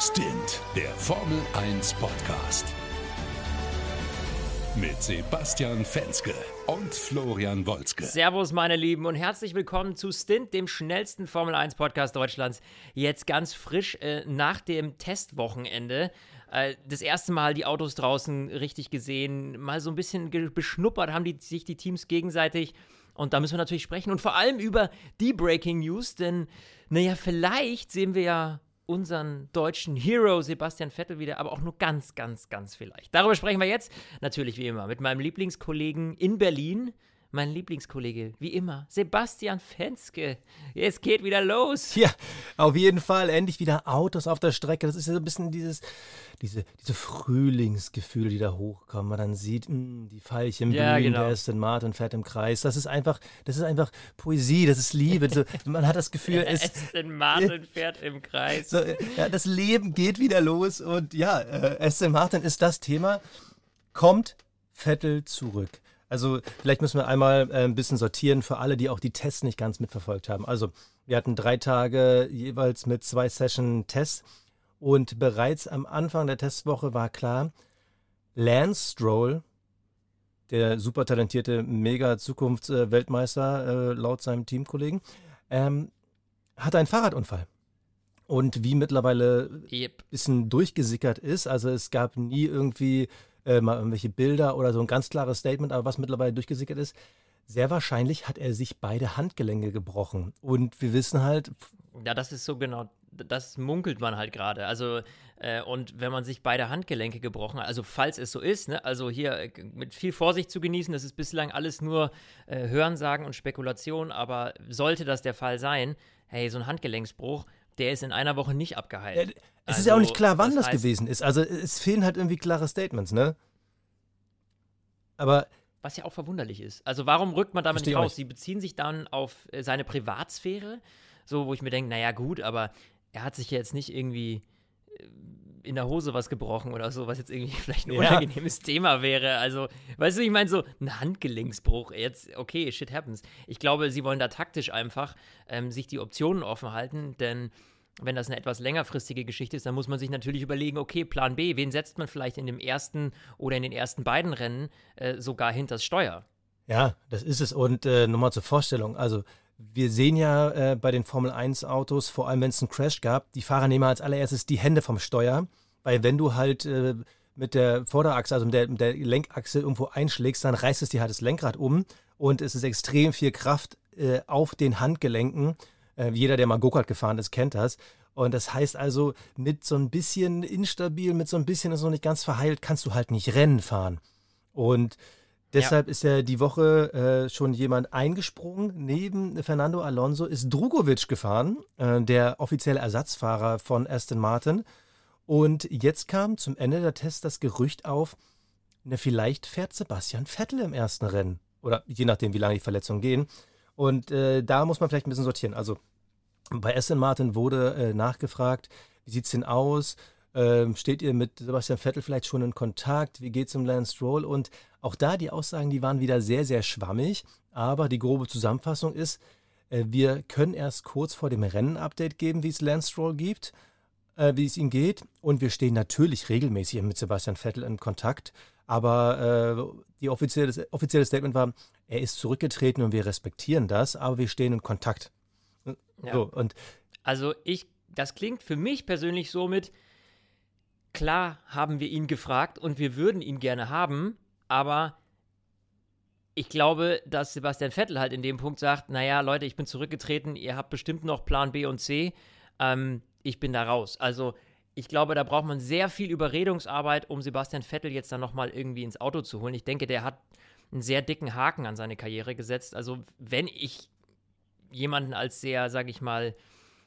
Stint, der Formel 1 Podcast. Mit Sebastian Fenske und Florian Wolzke. Servus, meine Lieben, und herzlich willkommen zu Stint, dem schnellsten Formel 1 Podcast Deutschlands. Jetzt ganz frisch äh, nach dem Testwochenende. Äh, das erste Mal die Autos draußen richtig gesehen, mal so ein bisschen beschnuppert haben die, sich die Teams gegenseitig. Und da müssen wir natürlich sprechen und vor allem über die Breaking News, denn, naja, vielleicht sehen wir ja unseren deutschen Hero Sebastian Vettel wieder, aber auch nur ganz, ganz, ganz vielleicht. Darüber sprechen wir jetzt natürlich wie immer mit meinem Lieblingskollegen in Berlin, mein Lieblingskollege, wie immer, Sebastian Fenske. Es geht wieder los. Ja, auf jeden Fall. Endlich wieder Autos auf der Strecke. Das ist ja so ein bisschen dieses, diese, diese Frühlingsgefühle, die da hochkommen. Man dann sieht, mh, hm, die Veilchen blühen, ja, genau. der Aston Martin fährt im Kreis. Das ist einfach, das ist einfach Poesie, das ist Liebe. So, man hat das Gefühl, es. Aston Martin fährt im Kreis. So, ja, das Leben geht wieder los und ja, äh, Aston Martin ist das Thema. Kommt Vettel zurück. Also vielleicht müssen wir einmal äh, ein bisschen sortieren für alle, die auch die Tests nicht ganz mitverfolgt haben. Also wir hatten drei Tage jeweils mit zwei Session Tests und bereits am Anfang der Testwoche war klar, Lance Stroll, der super talentierte Mega-Zukunftsweltmeister äh, laut seinem Teamkollegen, ähm, hatte einen Fahrradunfall. Und wie mittlerweile ein yep. bisschen durchgesickert ist, also es gab nie irgendwie äh, mal irgendwelche Bilder oder so ein ganz klares Statement, aber was mittlerweile durchgesickert ist, sehr wahrscheinlich hat er sich beide Handgelenke gebrochen. Und wir wissen halt. Ja, das ist so genau, das munkelt man halt gerade. Also, äh, und wenn man sich beide Handgelenke gebrochen hat, also falls es so ist, ne, also hier äh, mit viel Vorsicht zu genießen, das ist bislang alles nur äh, Hörensagen und Spekulation, aber sollte das der Fall sein, hey, so ein Handgelenksbruch, der ist in einer Woche nicht abgeheilt. Es also, ist ja auch nicht klar, wann das, heißt, gewesen ist. Also es fehlen halt irgendwie klare Statements, ne? Aber. Was ja auch verwunderlich ist. Also warum rückt man damit nicht raus? Sie beziehen sich dann auf äh, seine Privatsphäre, so wo ich mir denke, naja gut, aber er hat sich ja jetzt nicht irgendwie äh, in der Hose was gebrochen oder so, was jetzt irgendwie vielleicht ein ja. unangenehmes Thema wäre. Also, weißt du, ich meine, so ein Handgelenksbruch, jetzt, okay, shit happens. Ich glaube, sie wollen da taktisch einfach ähm, sich die Optionen offen halten, denn wenn das eine etwas längerfristige Geschichte ist, dann muss man sich natürlich überlegen, okay, Plan B, wen setzt man vielleicht in dem ersten oder in den ersten beiden Rennen äh, sogar hinters Steuer? Ja, das ist es. Und äh, nochmal zur Vorstellung, also wir sehen ja äh, bei den Formel 1 Autos, vor allem wenn es einen Crash gab, die Fahrer nehmen als allererstes die Hände vom Steuer, weil wenn du halt äh, mit der Vorderachse, also mit der, mit der, Lenkachse irgendwo einschlägst, dann reißt es dir halt das Lenkrad um und es ist extrem viel Kraft äh, auf den Handgelenken. Äh, jeder, der mal Go-Kart gefahren ist, kennt das. Und das heißt also, mit so ein bisschen instabil, mit so ein bisschen ist noch nicht ganz verheilt, kannst du halt nicht Rennen fahren. Und Deshalb ja. ist ja die Woche äh, schon jemand eingesprungen. Neben Fernando Alonso ist Drugovic gefahren, äh, der offizielle Ersatzfahrer von Aston Martin. Und jetzt kam zum Ende der Tests das Gerücht auf, ne, vielleicht fährt Sebastian Vettel im ersten Rennen. Oder je nachdem, wie lange die Verletzungen gehen. Und äh, da muss man vielleicht ein bisschen sortieren. Also bei Aston Martin wurde äh, nachgefragt, wie sieht es denn aus? Ähm, steht ihr mit Sebastian Vettel vielleicht schon in Kontakt? Wie geht es um Lance Stroll? Und auch da die Aussagen, die waren wieder sehr, sehr schwammig. Aber die grobe Zusammenfassung ist, äh, wir können erst kurz vor dem Rennen Update geben, wie es Lance Stroll gibt, äh, wie es ihm geht. Und wir stehen natürlich regelmäßig mit Sebastian Vettel in Kontakt. Aber äh, die offizielle, das offizielle Statement war, er ist zurückgetreten und wir respektieren das, aber wir stehen in Kontakt. Ja. So, und also ich, das klingt für mich persönlich so mit, klar haben wir ihn gefragt und wir würden ihn gerne haben, aber ich glaube, dass Sebastian Vettel halt in dem Punkt sagt, naja, Leute, ich bin zurückgetreten, ihr habt bestimmt noch Plan B und C, ähm, ich bin da raus. Also ich glaube, da braucht man sehr viel Überredungsarbeit, um Sebastian Vettel jetzt dann nochmal irgendwie ins Auto zu holen. Ich denke, der hat einen sehr dicken Haken an seine Karriere gesetzt. Also wenn ich jemanden als sehr, sag ich mal,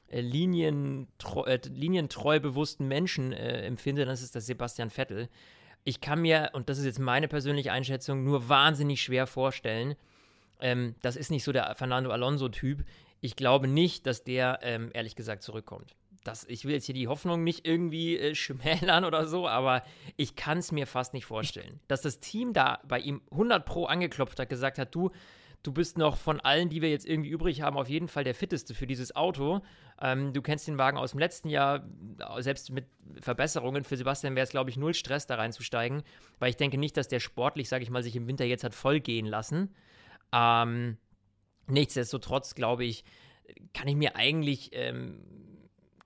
äh, linientreu, äh, linientreu bewussten Menschen äh, empfinde, dann ist das Sebastian Vettel. Ich kann mir, und das ist jetzt meine persönliche Einschätzung, nur wahnsinnig schwer vorstellen, ähm, das ist nicht so der Fernando Alonso-Typ. Ich glaube nicht, dass der, ähm, ehrlich gesagt, zurückkommt. Das, ich will jetzt hier die Hoffnung nicht irgendwie äh, schmälern oder so, aber ich kann es mir fast nicht vorstellen. Dass das Team da bei ihm 100 Pro angeklopft hat, gesagt hat, du, du bist noch von allen, die wir jetzt irgendwie übrig haben, auf jeden Fall der fitteste für dieses Auto. Ähm, du kennst den Wagen aus dem letzten Jahr, selbst mit Verbesserungen. Für Sebastian wäre es, glaube ich, null Stress, da reinzusteigen, weil ich denke nicht, dass der sportlich, sage ich mal, sich im Winter jetzt hat voll gehen lassen. Ähm, nichtsdestotrotz, glaube ich, kann ich mir eigentlich ähm,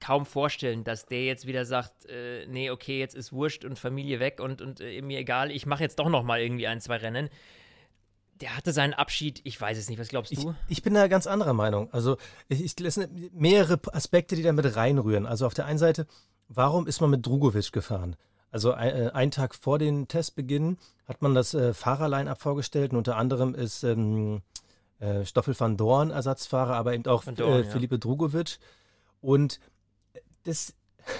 kaum vorstellen, dass der jetzt wieder sagt, äh, nee, okay, jetzt ist Wurscht und Familie weg und, und äh, mir egal, ich mache jetzt doch noch mal irgendwie ein, zwei Rennen. Der hatte seinen Abschied, ich weiß es nicht, was glaubst du? Ich, ich bin da ganz anderer Meinung. Also, ich, ich lese mehrere Aspekte, die da mit reinrühren. Also, auf der einen Seite, warum ist man mit Drugovic gefahren? Also, äh, einen Tag vor den Testbeginn hat man das äh, Fahrerline-Up vorgestellt und unter anderem ist ähm, äh, Stoffel van Dorn Ersatzfahrer, aber eben auch Dorn, äh, Felipe ja. Drugovic. Und das,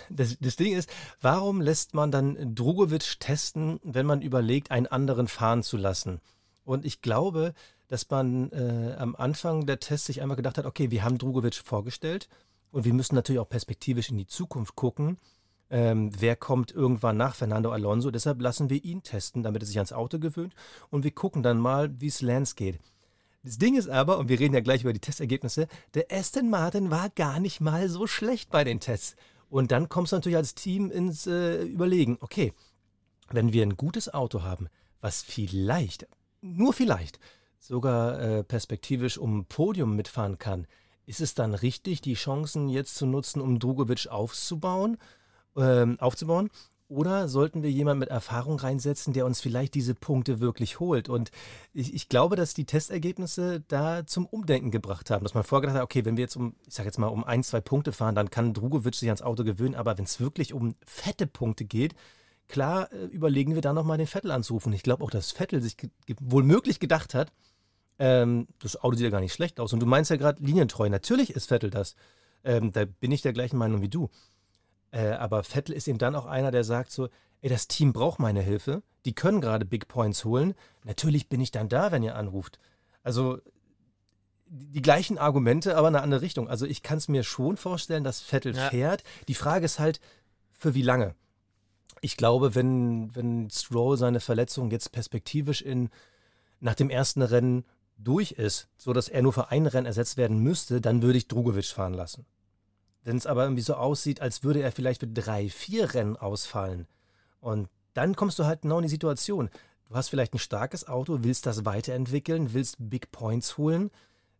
das, das Ding ist, warum lässt man dann Drugovic testen, wenn man überlegt, einen anderen fahren zu lassen? Und ich glaube, dass man äh, am Anfang der Tests sich einmal gedacht hat, okay, wir haben Drugovic vorgestellt und wir müssen natürlich auch perspektivisch in die Zukunft gucken. Ähm, wer kommt irgendwann nach Fernando Alonso? Deshalb lassen wir ihn testen, damit er sich ans Auto gewöhnt und wir gucken dann mal, wie es Lance geht. Das Ding ist aber, und wir reden ja gleich über die Testergebnisse, der Aston Martin war gar nicht mal so schlecht bei den Tests. Und dann kommst du natürlich als Team ins äh, Überlegen, okay, wenn wir ein gutes Auto haben, was vielleicht, nur vielleicht, sogar äh, perspektivisch um ein Podium mitfahren kann, ist es dann richtig, die Chancen jetzt zu nutzen, um Drugovic aufzubauen, ähm, aufzubauen? Oder sollten wir jemanden mit Erfahrung reinsetzen, der uns vielleicht diese Punkte wirklich holt? Und ich, ich, glaube, dass die Testergebnisse da zum Umdenken gebracht haben, dass man vorgedacht hat, okay, wenn wir jetzt um, ich sage jetzt mal, um ein, zwei Punkte fahren, dann kann Drugovic sich ans Auto gewöhnen. Aber wenn es wirklich um fette Punkte geht, klar äh, überlegen wir da nochmal den Vettel anzurufen. Ich glaube auch, dass Vettel sich ge wohl möglich gedacht hat, ähm, das Auto sieht ja gar nicht schlecht aus. Und du meinst ja gerade linientreu. Natürlich ist Vettel das. Ähm, da bin ich der gleichen Meinung wie du. Äh, aber Vettel ist eben dann auch einer, der sagt so, ey, das Team braucht meine Hilfe, die können gerade Big Points holen. Natürlich bin ich dann da, wenn ihr anruft. Also die gleichen Argumente, aber in eine andere Richtung. Also ich kann es mir schon vorstellen, dass Vettel ja. fährt. Die Frage ist halt, für wie lange? Ich glaube, wenn, wenn Stroll seine Verletzung jetzt perspektivisch in, nach dem ersten Rennen durch ist, sodass er nur für ein Rennen ersetzt werden müsste, dann würde ich Drugovic fahren lassen. Wenn es aber irgendwie so aussieht, als würde er vielleicht für drei, vier Rennen ausfallen. Und dann kommst du halt genau in die Situation. Du hast vielleicht ein starkes Auto, willst das weiterentwickeln, willst Big Points holen.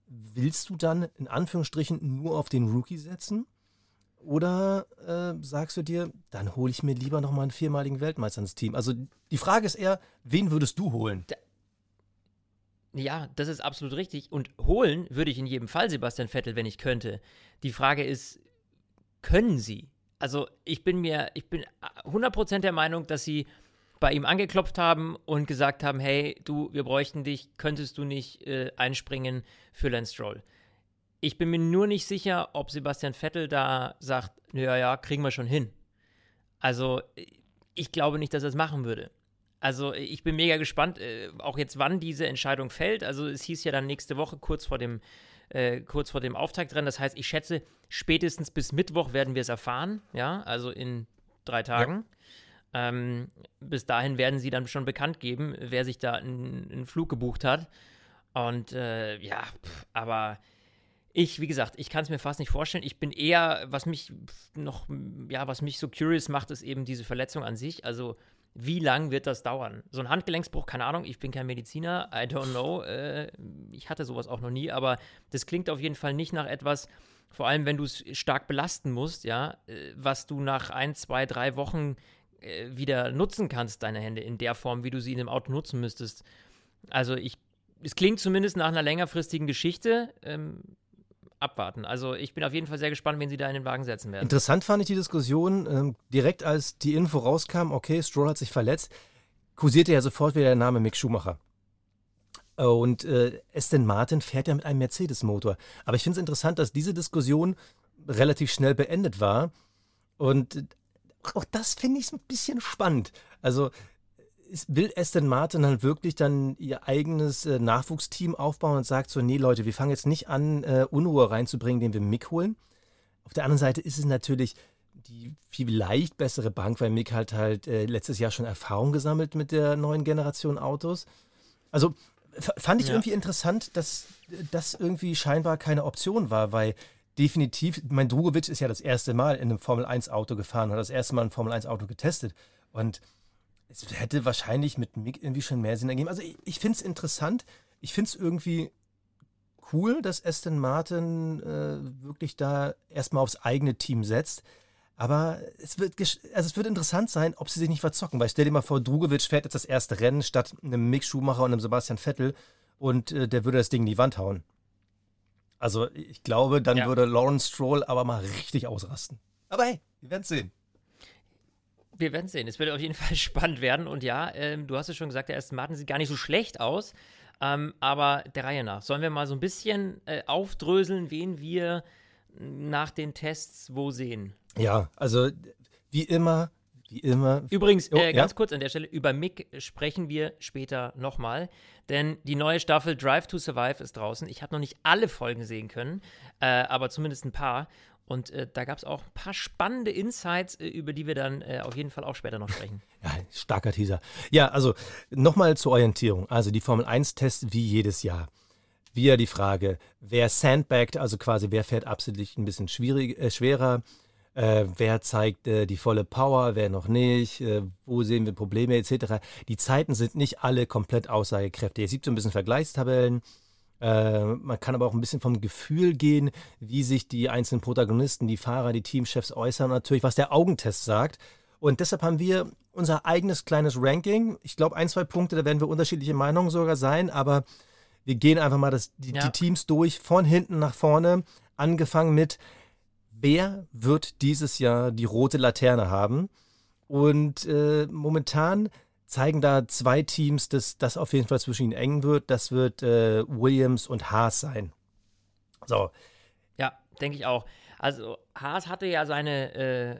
Willst du dann in Anführungsstrichen nur auf den Rookie setzen? Oder äh, sagst du dir, dann hole ich mir lieber nochmal einen viermaligen Weltmeister ins Team? Also die Frage ist eher, wen würdest du holen? Da ja, das ist absolut richtig. Und holen würde ich in jedem Fall Sebastian Vettel, wenn ich könnte. Die Frage ist, können sie. Also ich bin mir, ich bin 100% der Meinung, dass sie bei ihm angeklopft haben und gesagt haben, hey, du, wir bräuchten dich, könntest du nicht äh, einspringen für Lance Stroll. Ich bin mir nur nicht sicher, ob Sebastian Vettel da sagt, ja, ja, kriegen wir schon hin. Also ich glaube nicht, dass er es machen würde. Also ich bin mega gespannt, äh, auch jetzt, wann diese Entscheidung fällt. Also es hieß ja dann nächste Woche, kurz vor dem äh, kurz vor dem Auftaktrennen. Das heißt, ich schätze, spätestens bis Mittwoch werden wir es erfahren, ja, also in drei Tagen. Ja. Ähm, bis dahin werden sie dann schon bekannt geben, wer sich da einen, Flug gebucht hat. Und äh, ja, pff, aber ich, wie gesagt, ich kann es mir fast nicht vorstellen. Ich bin eher, was mich noch, ja, was mich so curious macht, ist eben diese Verletzung an sich. Also wie lang wird das dauern? So ein Handgelenksbruch, keine Ahnung, ich bin kein Mediziner, I don't know. Äh, ich hatte sowas auch noch nie, aber das klingt auf jeden Fall nicht nach etwas, vor allem wenn du es stark belasten musst, ja, äh, was du nach ein, zwei, drei Wochen äh, wieder nutzen kannst, deine Hände, in der Form, wie du sie in dem Auto nutzen müsstest. Also ich, es klingt zumindest nach einer längerfristigen Geschichte. Ähm, abwarten. Also ich bin auf jeden Fall sehr gespannt, wen sie da in den Wagen setzen werden. Interessant fand ich die Diskussion, ähm, direkt als die Info rauskam, okay, Stroll hat sich verletzt, kursierte ja sofort wieder der Name Mick Schumacher. Und äh, Aston Martin fährt ja mit einem Mercedes-Motor. Aber ich finde es interessant, dass diese Diskussion relativ schnell beendet war. Und auch das finde ich ein bisschen spannend. Also will Aston Martin dann wirklich dann ihr eigenes äh, Nachwuchsteam aufbauen und sagt so, nee Leute, wir fangen jetzt nicht an, äh, Unruhe reinzubringen, den wir Mick holen. Auf der anderen Seite ist es natürlich die vielleicht bessere Bank, weil Mick halt halt äh, letztes Jahr schon Erfahrung gesammelt mit der neuen Generation Autos. Also fand ich ja. irgendwie interessant, dass das irgendwie scheinbar keine Option war, weil definitiv, mein Drugovic ist ja das erste Mal in einem Formel-1-Auto gefahren, hat das erste Mal ein Formel-1-Auto getestet. Und es hätte wahrscheinlich mit Mick irgendwie schon mehr Sinn ergeben. Also ich, ich finde es interessant. Ich finde es irgendwie cool, dass Aston Martin äh, wirklich da erstmal aufs eigene Team setzt. Aber es wird, also es wird interessant sein, ob sie sich nicht verzocken. Weil stell dir mal vor, Drugovic fährt jetzt das erste Rennen statt einem Mick Schumacher und einem Sebastian Vettel und äh, der würde das Ding in die Wand hauen. Also ich glaube, dann ja. würde Lawrence Stroll aber mal richtig ausrasten. Aber hey, wir werden es sehen. Wir werden sehen. Es wird auf jeden Fall spannend werden. Und ja, ähm, du hast es schon gesagt, der erste Martin sieht gar nicht so schlecht aus. Ähm, aber der Reihe nach. Sollen wir mal so ein bisschen äh, aufdröseln, wen wir nach den Tests wo sehen? Ja, also wie immer, wie immer. Übrigens, oh, äh, ganz ja? kurz an der Stelle, über Mick sprechen wir später nochmal, denn die neue Staffel Drive to Survive ist draußen. Ich habe noch nicht alle Folgen sehen können, äh, aber zumindest ein paar. Und äh, da gab es auch ein paar spannende Insights, äh, über die wir dann äh, auf jeden Fall auch später noch sprechen. Ja, starker Teaser. Ja, also nochmal zur Orientierung. Also die Formel 1-Tests wie jedes Jahr. Wieder die Frage, wer sandbagged, also quasi wer fährt absolut ein bisschen äh, schwerer, äh, wer zeigt äh, die volle Power, wer noch nicht, wo sehen wir Probleme etc. Die Zeiten sind nicht alle komplett aussagekräftig. Es gibt so ein bisschen Vergleichstabellen. Äh, man kann aber auch ein bisschen vom Gefühl gehen, wie sich die einzelnen Protagonisten, die Fahrer, die Teamchefs äußern, natürlich, was der Augentest sagt. Und deshalb haben wir unser eigenes kleines Ranking. Ich glaube, ein, zwei Punkte, da werden wir unterschiedliche Meinungen sogar sein, aber wir gehen einfach mal das, die, ja. die Teams durch, von hinten nach vorne, angefangen mit, wer wird dieses Jahr die rote Laterne haben? Und äh, momentan zeigen da zwei Teams, dass das auf jeden Fall zwischen ihnen eng wird. Das wird äh, Williams und Haas sein. So. Ja, denke ich auch. Also Haas hatte ja seine äh,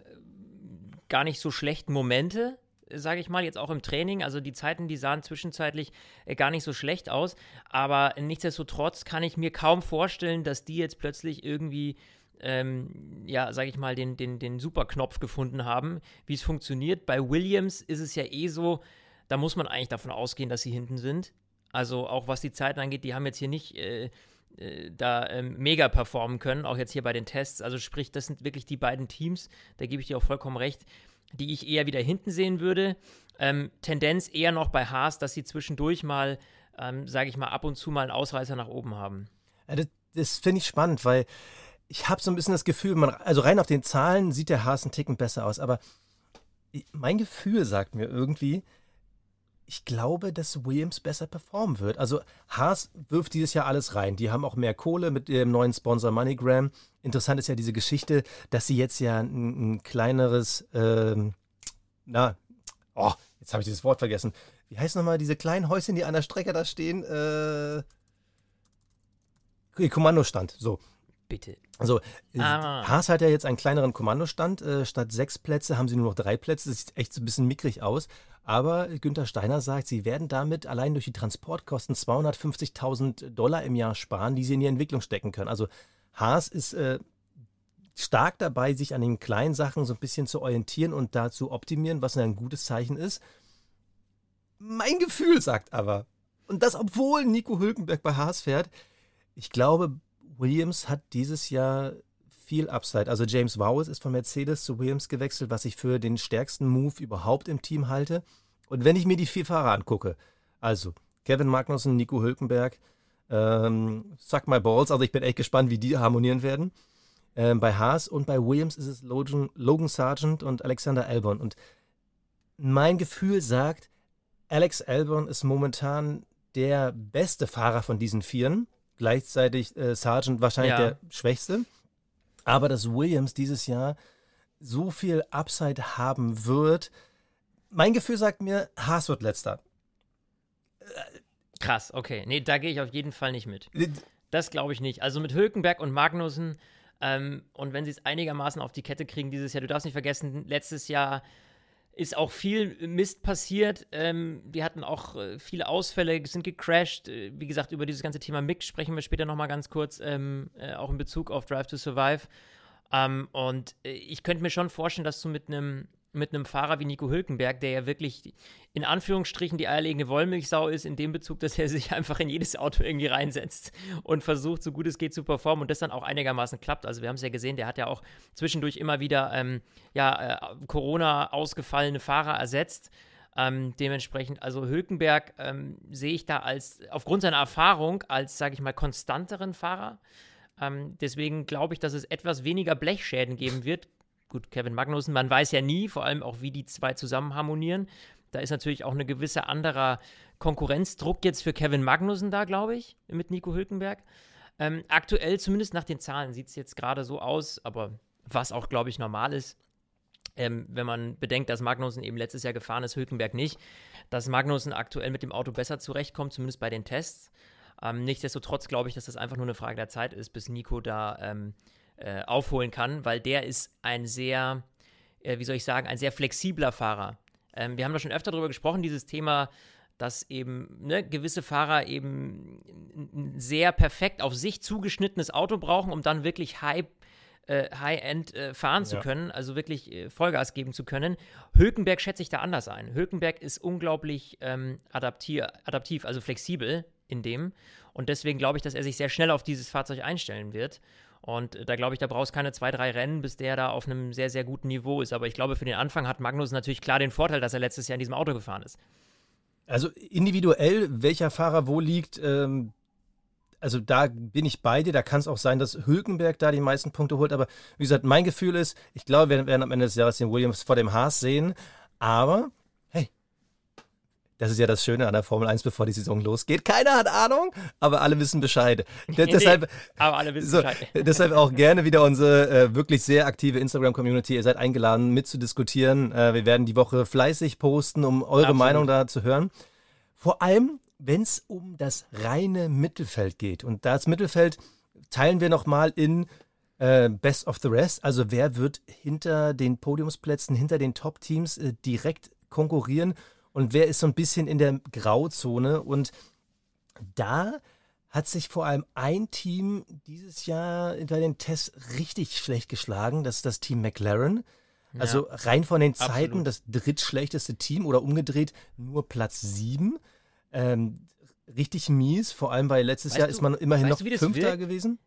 gar nicht so schlechten Momente, sage ich mal, jetzt auch im Training. Also die Zeiten, die sahen zwischenzeitlich äh, gar nicht so schlecht aus. Aber nichtsdestotrotz kann ich mir kaum vorstellen, dass die jetzt plötzlich irgendwie ähm, ja, sage ich mal, den, den, den Superknopf gefunden haben, wie es funktioniert. Bei Williams ist es ja eh so, da muss man eigentlich davon ausgehen, dass sie hinten sind. Also auch was die Zeiten angeht, die haben jetzt hier nicht äh, äh, da ähm, mega performen können, auch jetzt hier bei den Tests. Also sprich, das sind wirklich die beiden Teams, da gebe ich dir auch vollkommen recht, die ich eher wieder hinten sehen würde. Ähm, Tendenz eher noch bei Haas, dass sie zwischendurch mal, ähm, sage ich mal, ab und zu mal einen Ausreißer nach oben haben. Das, das finde ich spannend, weil ich habe so ein bisschen das Gefühl, man, also rein auf den Zahlen sieht der Haas einen Ticken besser aus, aber mein Gefühl sagt mir irgendwie, ich glaube, dass Williams besser performen wird. Also Haas wirft dieses Jahr alles rein. Die haben auch mehr Kohle mit dem neuen Sponsor MoneyGram. Interessant ist ja diese Geschichte, dass sie jetzt ja ein, ein kleineres, ähm, na, oh, jetzt habe ich dieses Wort vergessen. Wie heißt nochmal diese kleinen Häuschen, die an der Strecke da stehen? Äh, Kommandostand, so. Bitte. Also, äh, ah. Haas hat ja jetzt einen kleineren Kommandostand. Äh, statt sechs Plätze haben sie nur noch drei Plätze. Das sieht echt so ein bisschen mickrig aus. Aber Günther Steiner sagt, sie werden damit allein durch die Transportkosten 250.000 Dollar im Jahr sparen, die sie in die Entwicklung stecken können. Also, Haas ist äh, stark dabei, sich an den kleinen Sachen so ein bisschen zu orientieren und da zu optimieren, was ein gutes Zeichen ist. Mein Gefühl sagt aber, und das obwohl Nico Hülkenberg bei Haas fährt, ich glaube, Williams hat dieses Jahr viel Upside. Also James Vowles ist von Mercedes zu Williams gewechselt, was ich für den stärksten Move überhaupt im Team halte. Und wenn ich mir die vier Fahrer angucke, also Kevin Magnussen, Nico Hülkenberg, ähm, Suck My Balls, also ich bin echt gespannt, wie die harmonieren werden. Ähm, bei Haas und bei Williams ist es Logan, Logan Sargent und Alexander Albon. Und mein Gefühl sagt, Alex Albon ist momentan der beste Fahrer von diesen Vieren gleichzeitig äh, Sargent wahrscheinlich ja. der Schwächste. Aber dass Williams dieses Jahr so viel Upside haben wird, mein Gefühl sagt mir, Haas wird letzter. Krass, okay. Nee, da gehe ich auf jeden Fall nicht mit. Das glaube ich nicht. Also mit Hülkenberg und Magnussen ähm, und wenn sie es einigermaßen auf die Kette kriegen dieses Jahr, du darfst nicht vergessen, letztes Jahr ist auch viel Mist passiert. Ähm, wir hatten auch äh, viele Ausfälle, sind gecrashed. Äh, wie gesagt, über dieses ganze Thema Mix sprechen wir später nochmal ganz kurz, ähm, äh, auch in Bezug auf Drive to Survive. Ähm, und äh, ich könnte mir schon vorstellen, dass du mit einem mit einem Fahrer wie Nico Hülkenberg, der ja wirklich in Anführungsstrichen die eierlegende Wollmilchsau ist, in dem Bezug, dass er sich einfach in jedes Auto irgendwie reinsetzt und versucht, so gut es geht zu performen und das dann auch einigermaßen klappt. Also wir haben es ja gesehen, der hat ja auch zwischendurch immer wieder ähm, ja, äh, Corona ausgefallene Fahrer ersetzt. Ähm, dementsprechend, also Hülkenberg ähm, sehe ich da als, aufgrund seiner Erfahrung, als, sage ich mal, konstanteren Fahrer. Ähm, deswegen glaube ich, dass es etwas weniger Blechschäden geben wird. Gut, Kevin Magnussen, man weiß ja nie, vor allem auch, wie die zwei zusammen harmonieren. Da ist natürlich auch eine gewisse anderer Konkurrenzdruck jetzt für Kevin Magnussen da, glaube ich, mit Nico Hülkenberg. Ähm, aktuell, zumindest nach den Zahlen, sieht es jetzt gerade so aus, aber was auch, glaube ich, normal ist, ähm, wenn man bedenkt, dass Magnussen eben letztes Jahr gefahren ist, Hülkenberg nicht, dass Magnussen aktuell mit dem Auto besser zurechtkommt, zumindest bei den Tests. Ähm, nichtsdestotrotz glaube ich, dass das einfach nur eine Frage der Zeit ist, bis Nico da ähm, äh, aufholen kann, weil der ist ein sehr, äh, wie soll ich sagen, ein sehr flexibler Fahrer. Ähm, wir haben da schon öfter darüber gesprochen, dieses Thema, dass eben ne, gewisse Fahrer eben ein sehr perfekt auf sich zugeschnittenes Auto brauchen, um dann wirklich High äh, High-End äh, fahren ja. zu können, also wirklich äh, Vollgas geben zu können. Hülkenberg schätze ich da anders ein. Hülkenberg ist unglaublich ähm, adaptiv, also flexibel in dem. Und deswegen glaube ich, dass er sich sehr schnell auf dieses Fahrzeug einstellen wird. Und da glaube ich, da brauchst du keine zwei, drei Rennen, bis der da auf einem sehr, sehr guten Niveau ist. Aber ich glaube, für den Anfang hat Magnus natürlich klar den Vorteil, dass er letztes Jahr in diesem Auto gefahren ist. Also individuell, welcher Fahrer wo liegt, ähm, also da bin ich bei dir. Da kann es auch sein, dass Hülkenberg da die meisten Punkte holt. Aber wie gesagt, mein Gefühl ist, ich glaube, wir werden am Ende des Jahres den Williams vor dem Haas sehen. Aber das ist ja das Schöne an der Formel 1, bevor die Saison losgeht. Keiner hat Ahnung, aber alle wissen Bescheid. Nee, deshalb, aber alle wissen so, Bescheid. deshalb auch gerne wieder unsere äh, wirklich sehr aktive Instagram-Community. Ihr seid eingeladen, mitzudiskutieren. Äh, wir werden die Woche fleißig posten, um eure Absolut. Meinung da zu hören. Vor allem wenn es um das reine Mittelfeld geht, und das Mittelfeld teilen wir nochmal in äh, Best of the Rest, also wer wird hinter den Podiumsplätzen, hinter den Top-Teams äh, direkt konkurrieren und wer ist so ein bisschen in der Grauzone. Und da hat sich vor allem ein Team dieses Jahr bei den Tests richtig schlecht geschlagen, das ist das Team McLaren. Also ja, rein von den Zeiten absolut. das drittschlechteste Team oder umgedreht nur Platz 7. Ähm, richtig mies, vor allem weil letztes weißt Jahr du, ist man immerhin noch du, Fünfter gewesen.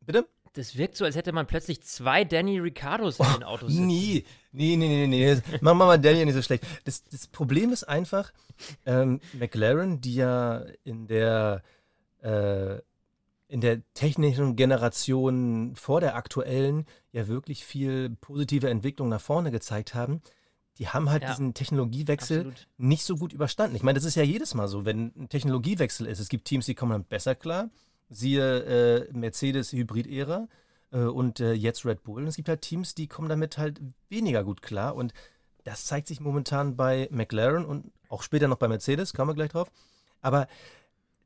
Bitte? Das wirkt so, als hätte man plötzlich zwei Danny Ricardos in den Autos sitzen. Nie, nee, nee, nee, nee. Machen wir mal Danny nicht so schlecht. Das, das Problem ist einfach, ähm, McLaren, die ja in der, äh, in der technischen Generation vor der aktuellen ja wirklich viel positive Entwicklung nach vorne gezeigt haben, die haben halt ja. diesen Technologiewechsel Absolut. nicht so gut überstanden. Ich meine, das ist ja jedes Mal so, wenn ein Technologiewechsel ist. Es gibt Teams, die kommen dann besser klar. Siehe äh, Mercedes Hybrid-Ära äh, und äh, jetzt Red Bull. Und es gibt halt Teams, die kommen damit halt weniger gut klar. Und das zeigt sich momentan bei McLaren und auch später noch bei Mercedes, kommen wir gleich drauf. Aber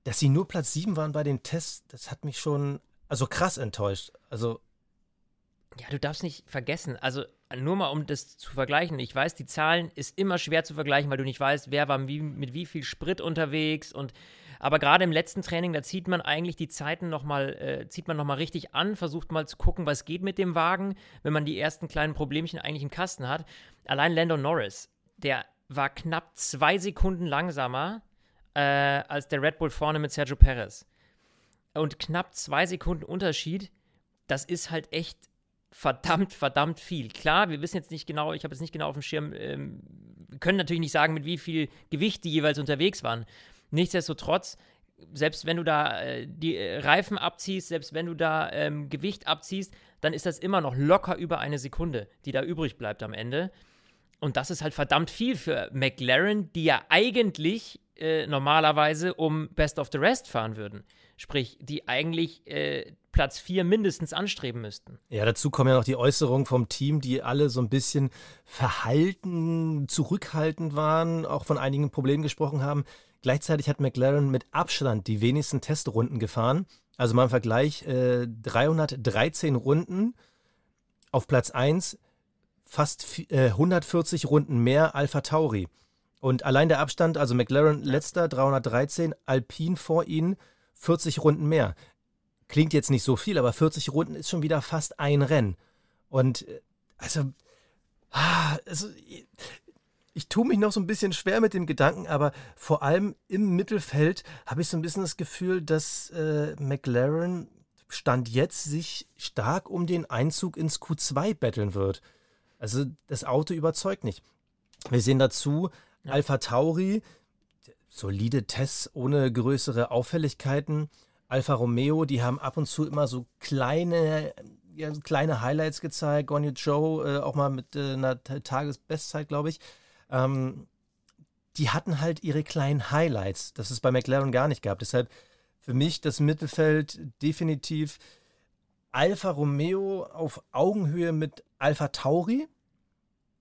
dass sie nur Platz 7 waren bei den Tests, das hat mich schon also krass enttäuscht. Also ja, du darfst nicht vergessen, also nur mal um das zu vergleichen, ich weiß, die Zahlen ist immer schwer zu vergleichen, weil du nicht weißt, wer war wie, mit wie viel Sprit unterwegs und aber gerade im letzten Training, da zieht man eigentlich die Zeiten nochmal, äh, zieht man nochmal richtig an, versucht mal zu gucken, was geht mit dem Wagen, wenn man die ersten kleinen Problemchen eigentlich im Kasten hat. Allein Lando Norris, der war knapp zwei Sekunden langsamer äh, als der Red Bull vorne mit Sergio Perez. Und knapp zwei Sekunden Unterschied, das ist halt echt verdammt, verdammt viel. Klar, wir wissen jetzt nicht genau, ich habe jetzt nicht genau auf dem Schirm, ähm, können natürlich nicht sagen, mit wie viel Gewicht die jeweils unterwegs waren. Nichtsdestotrotz, selbst wenn du da äh, die äh, Reifen abziehst, selbst wenn du da ähm, Gewicht abziehst, dann ist das immer noch locker über eine Sekunde, die da übrig bleibt am Ende. Und das ist halt verdammt viel für McLaren, die ja eigentlich äh, normalerweise um Best of the Rest fahren würden. Sprich, die eigentlich äh, Platz 4 mindestens anstreben müssten. Ja, dazu kommen ja noch die Äußerungen vom Team, die alle so ein bisschen verhalten, zurückhaltend waren, auch von einigen Problemen gesprochen haben. Gleichzeitig hat McLaren mit Abstand die wenigsten Testrunden gefahren. Also mal im Vergleich, äh, 313 Runden auf Platz 1, fast äh, 140 Runden mehr Alpha Tauri. Und allein der Abstand, also McLaren letzter 313, Alpine vor ihnen 40 Runden mehr. Klingt jetzt nicht so viel, aber 40 Runden ist schon wieder fast ein Rennen. Und äh, also, Ah, also, ich, tue mich noch so ein bisschen schwer mit dem Gedanken, aber vor allem im Mittelfeld habe ich so ein bisschen das Gefühl, dass äh, McLaren Stand jetzt sich stark um den Einzug ins Q2 betteln wird. Also das Auto überzeugt nicht. Wir sehen dazu ja. Alpha Tauri, solide Tests ohne größere Auffälligkeiten. Alfa Romeo, die haben ab und zu immer so kleine, ja, kleine Highlights gezeigt. Gonyo Joe äh, auch mal mit äh, einer Tagesbestzeit, glaube ich. Ähm, die hatten halt ihre kleinen Highlights. Das es bei McLaren gar nicht gab. Deshalb für mich das Mittelfeld definitiv Alfa Romeo auf Augenhöhe mit Alfa Tauri.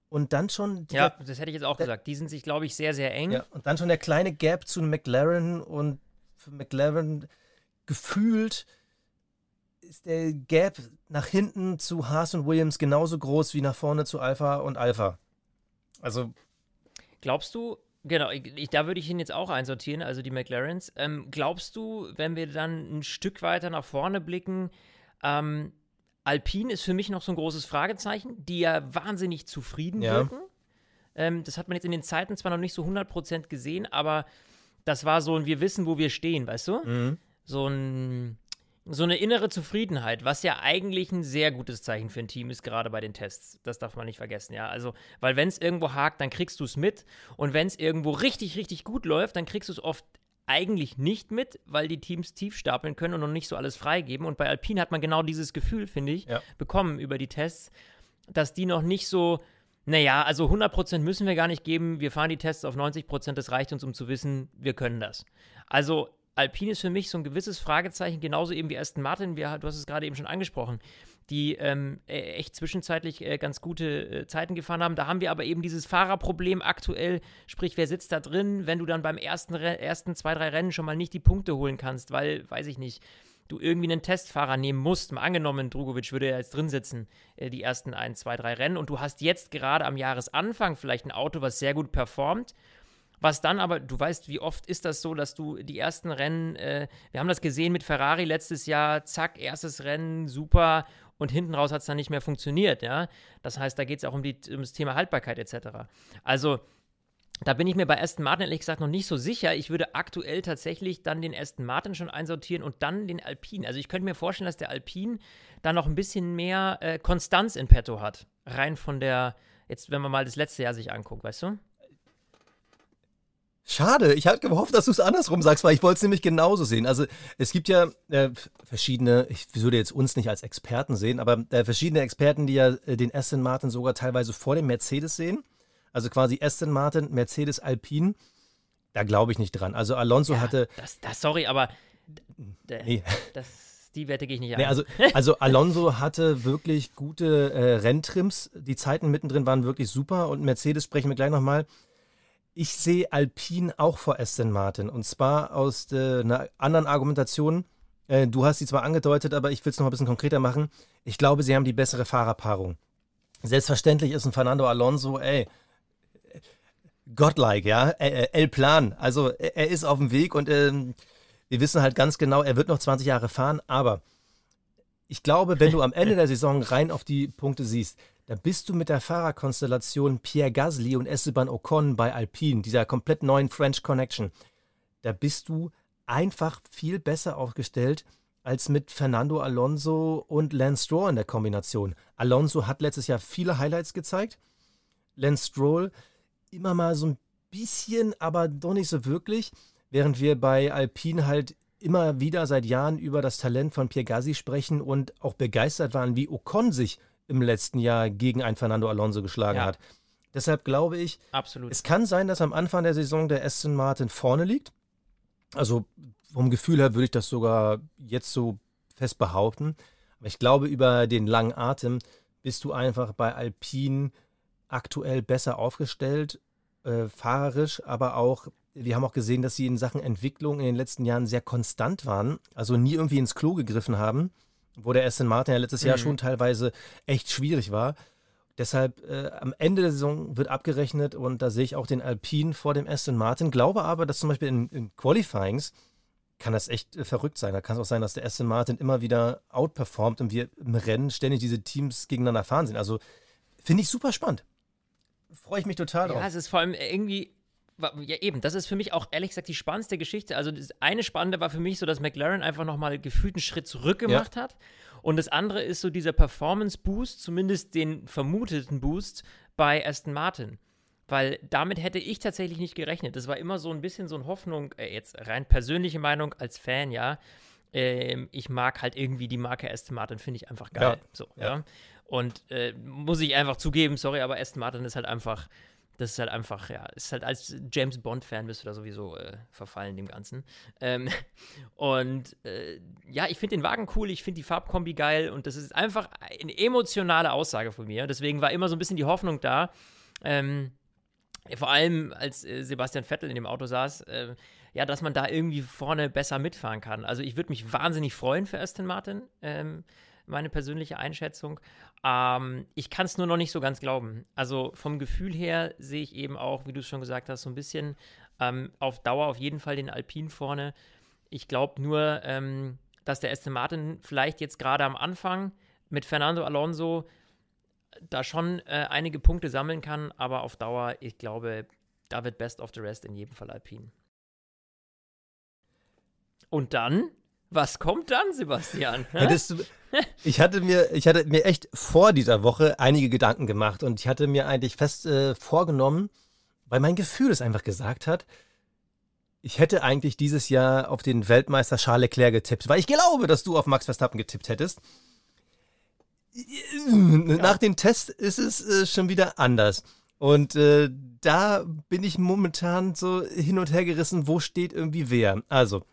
Und dann schon. ja, das hätte ich jetzt auch gesagt. Die sind sich, glaube ich, sehr, sehr eng. Ja, und dann schon der kleine Gap zu McLaren und für McLaren gefühlt ist der Gap nach hinten zu Haas und Williams genauso groß wie nach vorne zu Alpha und Alpha. Also. Glaubst du, Genau, ich, da würde ich ihn jetzt auch einsortieren, also die McLarens. Ähm, glaubst du, wenn wir dann ein Stück weiter nach vorne blicken, ähm, Alpine ist für mich noch so ein großes Fragezeichen, die ja wahnsinnig zufrieden ja. wirken. Ähm, das hat man jetzt in den Zeiten zwar noch nicht so 100% gesehen, aber das war so ein Wir wissen, wo wir stehen, weißt du? Mhm. So ein so eine innere Zufriedenheit, was ja eigentlich ein sehr gutes Zeichen für ein Team ist, gerade bei den Tests. Das darf man nicht vergessen, ja. Also, weil wenn es irgendwo hakt, dann kriegst du es mit. Und wenn es irgendwo richtig, richtig gut läuft, dann kriegst du es oft eigentlich nicht mit, weil die Teams tief stapeln können und noch nicht so alles freigeben. Und bei Alpine hat man genau dieses Gefühl, finde ich, ja. bekommen über die Tests, dass die noch nicht so, naja, also 100% müssen wir gar nicht geben. Wir fahren die Tests auf 90%, das reicht uns, um zu wissen, wir können das. Also Alpine ist für mich so ein gewisses Fragezeichen, genauso eben wie Aston Martin, wir, du hast es gerade eben schon angesprochen, die ähm, e, echt zwischenzeitlich äh, ganz gute äh, Zeiten gefahren haben. Da haben wir aber eben dieses Fahrerproblem aktuell, sprich, wer sitzt da drin, wenn du dann beim ersten, ersten zwei, drei Rennen schon mal nicht die Punkte holen kannst, weil, weiß ich nicht, du irgendwie einen Testfahrer nehmen musst. Mal angenommen, Drugovic würde ja jetzt drin sitzen, äh, die ersten ein, zwei, drei Rennen, und du hast jetzt gerade am Jahresanfang vielleicht ein Auto, was sehr gut performt was dann aber, du weißt, wie oft ist das so, dass du die ersten Rennen, äh, wir haben das gesehen mit Ferrari letztes Jahr, zack, erstes Rennen, super, und hinten raus hat es dann nicht mehr funktioniert, ja. Das heißt, da geht es auch um, die, um das Thema Haltbarkeit etc. Also, da bin ich mir bei Aston Martin ehrlich gesagt noch nicht so sicher. Ich würde aktuell tatsächlich dann den Aston Martin schon einsortieren und dann den Alpine. Also ich könnte mir vorstellen, dass der Alpine da noch ein bisschen mehr äh, Konstanz in petto hat. Rein von der, jetzt wenn man mal das letzte Jahr sich anguckt, weißt du? Schade, ich hatte gehofft, dass du es andersrum sagst, weil ich wollte es nämlich genauso sehen. Also es gibt ja äh, verschiedene, ich würde jetzt uns nicht als Experten sehen, aber äh, verschiedene Experten, die ja äh, den Aston Martin sogar teilweise vor dem Mercedes sehen. Also quasi Aston Martin, Mercedes, Alpine. Da glaube ich nicht dran. Also Alonso ja, hatte. Das, das, sorry, aber nee. das, die Wette gehe ich nicht an. Nee, also, also Alonso hatte wirklich gute äh, Renntrims. Die Zeiten mittendrin waren wirklich super und Mercedes sprechen wir gleich nochmal. Ich sehe Alpine auch vor Aston Martin und zwar aus äh, einer anderen Argumentation. Äh, du hast sie zwar angedeutet, aber ich will es noch ein bisschen konkreter machen. Ich glaube, sie haben die bessere Fahrerpaarung. Selbstverständlich ist ein Fernando Alonso, ey, godlike, ja, El Plan. Also er ist auf dem Weg und ähm, wir wissen halt ganz genau, er wird noch 20 Jahre fahren, aber ich glaube, wenn du am Ende der Saison rein auf die Punkte siehst, bist du mit der Fahrerkonstellation Pierre Gasly und Esteban Ocon bei Alpine, dieser komplett neuen French Connection, da bist du einfach viel besser aufgestellt als mit Fernando Alonso und Lance Stroll in der Kombination. Alonso hat letztes Jahr viele Highlights gezeigt. Lance Stroll immer mal so ein bisschen, aber doch nicht so wirklich. Während wir bei Alpine halt immer wieder seit Jahren über das Talent von Pierre Gasly sprechen und auch begeistert waren, wie Ocon sich im letzten Jahr gegen ein Fernando Alonso geschlagen ja. hat. Deshalb glaube ich, Absolut. es kann sein, dass am Anfang der Saison der Aston Martin vorne liegt. Also vom Gefühl her würde ich das sogar jetzt so fest behaupten. Aber ich glaube, über den langen Atem bist du einfach bei Alpine aktuell besser aufgestellt, äh, fahrerisch, aber auch, wir haben auch gesehen, dass sie in Sachen Entwicklung in den letzten Jahren sehr konstant waren, also nie irgendwie ins Klo gegriffen haben wo der Aston Martin ja letztes mhm. Jahr schon teilweise echt schwierig war. Deshalb äh, am Ende der Saison wird abgerechnet und da sehe ich auch den Alpine vor dem Aston Martin. Glaube aber, dass zum Beispiel in, in Qualifyings kann das echt äh, verrückt sein. Da kann es auch sein, dass der Aston Martin immer wieder outperformt und wir im Rennen ständig diese Teams gegeneinander fahren sehen. Also finde ich super spannend. freue ich mich total drauf. Ja, es ist vor allem irgendwie ja, eben, das ist für mich auch ehrlich gesagt die spannendste Geschichte. Also, das eine Spannende war für mich so, dass McLaren einfach nochmal gefühlt einen Schritt zurück gemacht ja. hat. Und das andere ist so dieser Performance-Boost, zumindest den vermuteten Boost bei Aston Martin. Weil damit hätte ich tatsächlich nicht gerechnet. Das war immer so ein bisschen so eine Hoffnung, äh, jetzt rein persönliche Meinung als Fan, ja. Ähm, ich mag halt irgendwie die Marke Aston Martin, finde ich einfach geil. Ja. So, ja. ja. Und äh, muss ich einfach zugeben, sorry, aber Aston Martin ist halt einfach das ist halt einfach, ja, ist halt als James Bond-Fan bist du da sowieso äh, verfallen dem Ganzen. Ähm, und äh, ja, ich finde den Wagen cool, ich finde die Farbkombi geil und das ist einfach eine emotionale Aussage von mir. Deswegen war immer so ein bisschen die Hoffnung da. Ähm, vor allem, als äh, Sebastian Vettel in dem Auto saß, äh, ja, dass man da irgendwie vorne besser mitfahren kann. Also ich würde mich wahnsinnig freuen für Aston Martin. Ähm, meine persönliche Einschätzung. Ähm, ich kann es nur noch nicht so ganz glauben. Also vom Gefühl her sehe ich eben auch, wie du es schon gesagt hast, so ein bisschen ähm, auf Dauer auf jeden Fall den Alpin vorne. Ich glaube nur, ähm, dass der Aston Martin vielleicht jetzt gerade am Anfang mit Fernando Alonso da schon äh, einige Punkte sammeln kann, aber auf Dauer, ich glaube, da wird Best of the Rest in jedem Fall Alpin. Und dann was kommt dann, Sebastian? Hättest du, ich hatte mir, ich hatte mir echt vor dieser Woche einige Gedanken gemacht und ich hatte mir eigentlich fest äh, vorgenommen, weil mein Gefühl es einfach gesagt hat, ich hätte eigentlich dieses Jahr auf den Weltmeister Charles Leclerc getippt, weil ich glaube, dass du auf Max Verstappen getippt hättest. Nach dem Test ist es äh, schon wieder anders. Und äh, da bin ich momentan so hin und her gerissen, wo steht irgendwie wer. Also,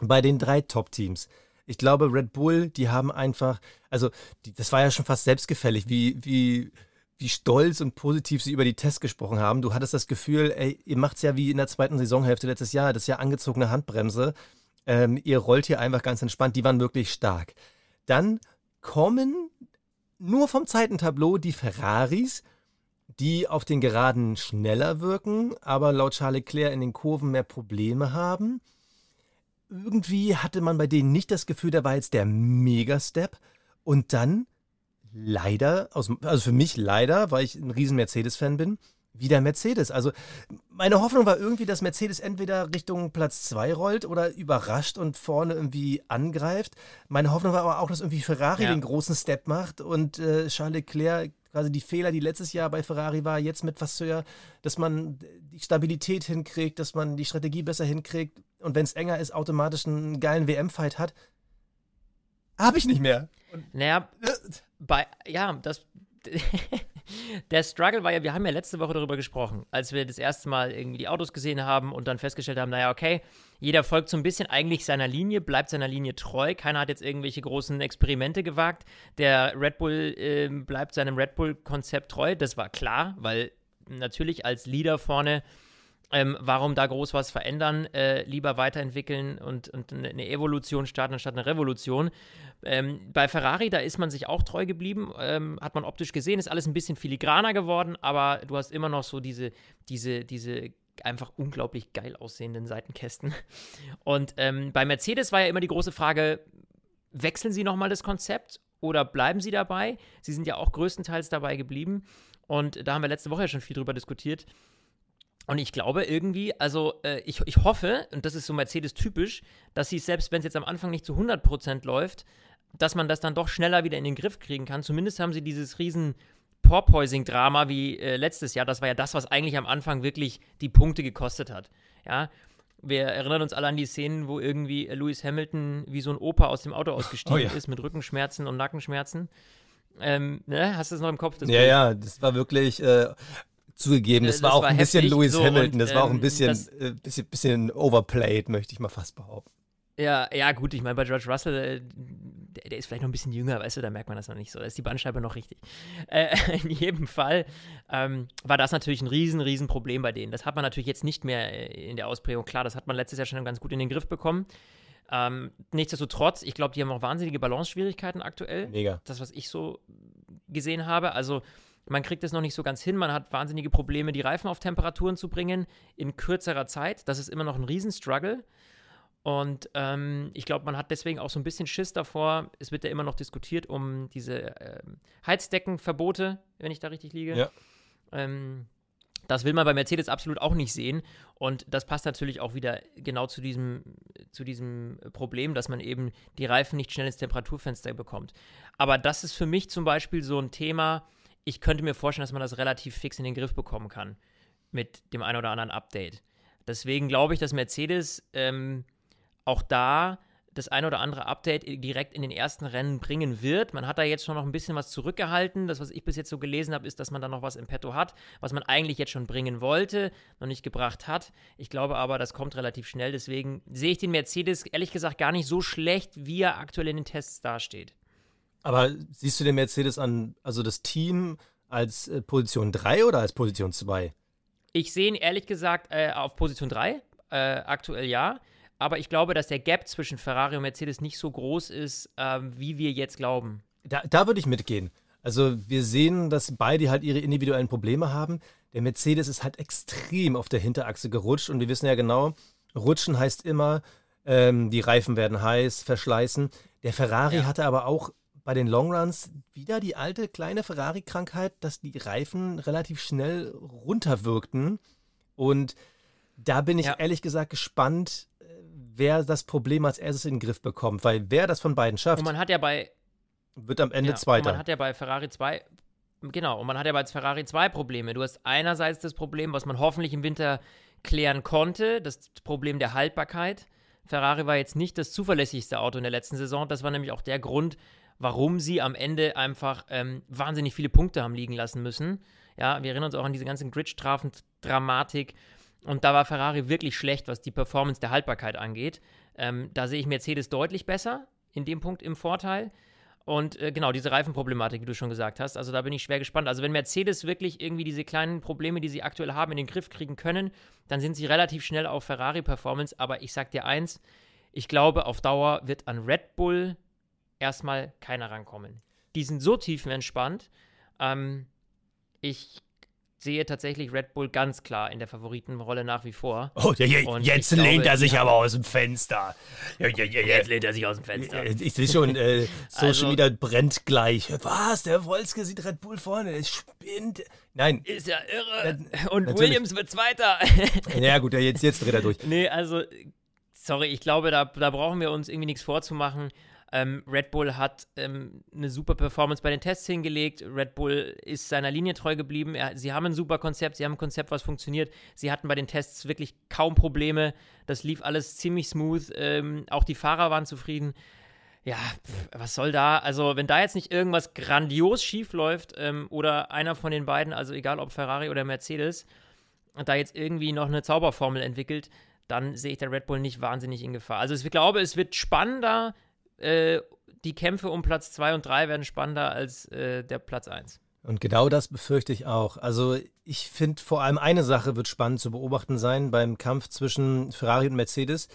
bei den drei Top-Teams. Ich glaube, Red Bull, die haben einfach, also die, das war ja schon fast selbstgefällig, wie, wie, wie stolz und positiv sie über die Tests gesprochen haben. Du hattest das Gefühl, ey, ihr macht es ja wie in der zweiten Saisonhälfte letztes Jahr, das ist ja angezogene Handbremse. Ähm, ihr rollt hier einfach ganz entspannt, die waren wirklich stark. Dann kommen nur vom Zeitentableau die Ferraris, die auf den Geraden schneller wirken, aber laut Charles Leclerc in den Kurven mehr Probleme haben irgendwie hatte man bei denen nicht das Gefühl, da war jetzt der Mega-Step. Und dann leider, also für mich leider, weil ich ein riesen Mercedes-Fan bin, wieder Mercedes. Also meine Hoffnung war irgendwie, dass Mercedes entweder Richtung Platz 2 rollt oder überrascht und vorne irgendwie angreift. Meine Hoffnung war aber auch, dass irgendwie Ferrari ja. den großen Step macht und äh, Charles Leclerc quasi die Fehler, die letztes Jahr bei Ferrari war, jetzt mit Vasseur, dass man die Stabilität hinkriegt, dass man die Strategie besser hinkriegt und wenn es enger ist, automatisch einen geilen WM-Fight hat. Habe ich nicht mehr. Und naja, bei, ja, das, der Struggle war ja, wir haben ja letzte Woche darüber gesprochen, als wir das erste Mal irgendwie die Autos gesehen haben und dann festgestellt haben, naja, okay, jeder folgt so ein bisschen eigentlich seiner Linie, bleibt seiner Linie treu. Keiner hat jetzt irgendwelche großen Experimente gewagt. Der Red Bull äh, bleibt seinem Red Bull-Konzept treu. Das war klar, weil natürlich als Leader vorne ähm, warum da groß was verändern? Äh, lieber weiterentwickeln und, und eine Evolution starten anstatt eine Revolution. Ähm, bei Ferrari, da ist man sich auch treu geblieben, ähm, hat man optisch gesehen, ist alles ein bisschen filigraner geworden, aber du hast immer noch so diese, diese, diese einfach unglaublich geil aussehenden Seitenkästen. Und ähm, bei Mercedes war ja immer die große Frage, wechseln sie nochmal das Konzept oder bleiben sie dabei? Sie sind ja auch größtenteils dabei geblieben. Und da haben wir letzte Woche ja schon viel drüber diskutiert. Und ich glaube irgendwie, also äh, ich, ich hoffe, und das ist so Mercedes-typisch, dass sie selbst, wenn es jetzt am Anfang nicht zu 100% läuft, dass man das dann doch schneller wieder in den Griff kriegen kann. Zumindest haben sie dieses riesen Porpoising-Drama wie äh, letztes Jahr. Das war ja das, was eigentlich am Anfang wirklich die Punkte gekostet hat. Ja, wir erinnern uns alle an die Szenen, wo irgendwie Lewis Hamilton wie so ein Opa aus dem Auto ausgestiegen oh, ja. ist mit Rückenschmerzen und Nackenschmerzen. Ähm, ne? Hast du das noch im Kopf? ja, Bild? ja, das war wirklich. Äh, Zugegeben, das, das war auch war ein bisschen Lewis so Hamilton, das und, war auch ein ähm, bisschen, das, äh, bisschen, bisschen overplayed, möchte ich mal fast behaupten. Ja, ja, gut, ich meine, bei George Russell, äh, der, der, ist vielleicht noch ein bisschen jünger, weißt du, da merkt man das noch nicht so. Da ist die Bandscheibe noch richtig. Äh, in jedem Fall ähm, war das natürlich ein riesen, riesen Problem bei denen. Das hat man natürlich jetzt nicht mehr äh, in der Ausprägung. Klar, das hat man letztes Jahr schon ganz gut in den Griff bekommen. Ähm, nichtsdestotrotz, ich glaube, die haben auch wahnsinnige Balance-Schwierigkeiten aktuell. Mega. Das, was ich so gesehen habe. Also, man kriegt es noch nicht so ganz hin. Man hat wahnsinnige Probleme, die Reifen auf Temperaturen zu bringen in kürzerer Zeit. Das ist immer noch ein Riesenstruggle. Und ähm, ich glaube, man hat deswegen auch so ein bisschen Schiss davor. Es wird ja immer noch diskutiert um diese äh, Heizdeckenverbote, wenn ich da richtig liege. Ja. Ähm, das will man bei Mercedes absolut auch nicht sehen. Und das passt natürlich auch wieder genau zu diesem, zu diesem Problem, dass man eben die Reifen nicht schnell ins Temperaturfenster bekommt. Aber das ist für mich zum Beispiel so ein Thema, ich könnte mir vorstellen, dass man das relativ fix in den Griff bekommen kann mit dem einen oder anderen Update. Deswegen glaube ich, dass Mercedes ähm, auch da das ein oder andere Update direkt in den ersten Rennen bringen wird. Man hat da jetzt schon noch ein bisschen was zurückgehalten. Das, was ich bis jetzt so gelesen habe, ist, dass man da noch was im Petto hat, was man eigentlich jetzt schon bringen wollte, noch nicht gebracht hat. Ich glaube aber, das kommt relativ schnell. Deswegen sehe ich den Mercedes ehrlich gesagt gar nicht so schlecht, wie er aktuell in den Tests dasteht. Aber siehst du den Mercedes an, also das Team als äh, Position 3 oder als Position 2? Ich sehe ihn ehrlich gesagt äh, auf Position 3, äh, aktuell ja. Aber ich glaube, dass der Gap zwischen Ferrari und Mercedes nicht so groß ist, ähm, wie wir jetzt glauben. Da, da würde ich mitgehen. Also wir sehen, dass beide halt ihre individuellen Probleme haben. Der Mercedes ist halt extrem auf der Hinterachse gerutscht und wir wissen ja genau, rutschen heißt immer, ähm, die Reifen werden heiß, verschleißen. Der Ferrari ja. hatte aber auch bei den Longruns wieder die alte kleine Ferrari-Krankheit, dass die Reifen relativ schnell runterwirkten. Und da bin ich ja. ehrlich gesagt gespannt, wer das Problem als erstes in den Griff bekommt. Weil wer das von beiden schafft, und man hat ja bei, wird am Ende ja, Zweiter. man hat ja bei Ferrari 2, genau, und man hat ja bei Ferrari zwei Probleme. Du hast einerseits das Problem, was man hoffentlich im Winter klären konnte, das Problem der Haltbarkeit. Ferrari war jetzt nicht das zuverlässigste Auto in der letzten Saison. Das war nämlich auch der Grund, warum sie am Ende einfach ähm, wahnsinnig viele Punkte haben liegen lassen müssen. Ja, wir erinnern uns auch an diese ganzen Gridstrafen-Dramatik. Und da war Ferrari wirklich schlecht, was die Performance der Haltbarkeit angeht. Ähm, da sehe ich Mercedes deutlich besser in dem Punkt im Vorteil. Und äh, genau, diese Reifenproblematik, wie du schon gesagt hast, also da bin ich schwer gespannt. Also wenn Mercedes wirklich irgendwie diese kleinen Probleme, die sie aktuell haben, in den Griff kriegen können, dann sind sie relativ schnell auf Ferrari-Performance. Aber ich sag dir eins, ich glaube, auf Dauer wird an Red Bull erstmal keiner rankommen. Die sind so tiefenentspannt. Ähm, ich sehe tatsächlich Red Bull ganz klar in der Favoritenrolle nach wie vor. Oh, ja, ja, jetzt glaube, lehnt er sich aber aus dem Fenster. Ja, jetzt lehnt er sich aus dem Fenster. Ich sehe schon, äh, Social also, Media brennt gleich. Was? Der Wolski sieht Red Bull vorne. Es spinnt. Nein. Ist ja irre. Na, Und natürlich. Williams wird Zweiter. ja, gut, jetzt, jetzt dreht er durch. Nee, also, sorry, ich glaube, da, da brauchen wir uns irgendwie nichts vorzumachen. Ähm, Red Bull hat ähm, eine super Performance bei den Tests hingelegt. Red Bull ist seiner Linie treu geblieben. Er, sie haben ein super Konzept, sie haben ein Konzept, was funktioniert. Sie hatten bei den Tests wirklich kaum Probleme. Das lief alles ziemlich smooth. Ähm, auch die Fahrer waren zufrieden. Ja, pff, was soll da? Also, wenn da jetzt nicht irgendwas grandios schief läuft ähm, oder einer von den beiden, also egal ob Ferrari oder Mercedes, da jetzt irgendwie noch eine Zauberformel entwickelt, dann sehe ich der Red Bull nicht wahnsinnig in Gefahr. Also ich glaube, es wird spannender, äh, die Kämpfe um Platz 2 und 3 werden spannender als äh, der Platz 1. Und genau das befürchte ich auch. Also ich finde vor allem eine Sache wird spannend zu beobachten sein beim Kampf zwischen Ferrari und Mercedes.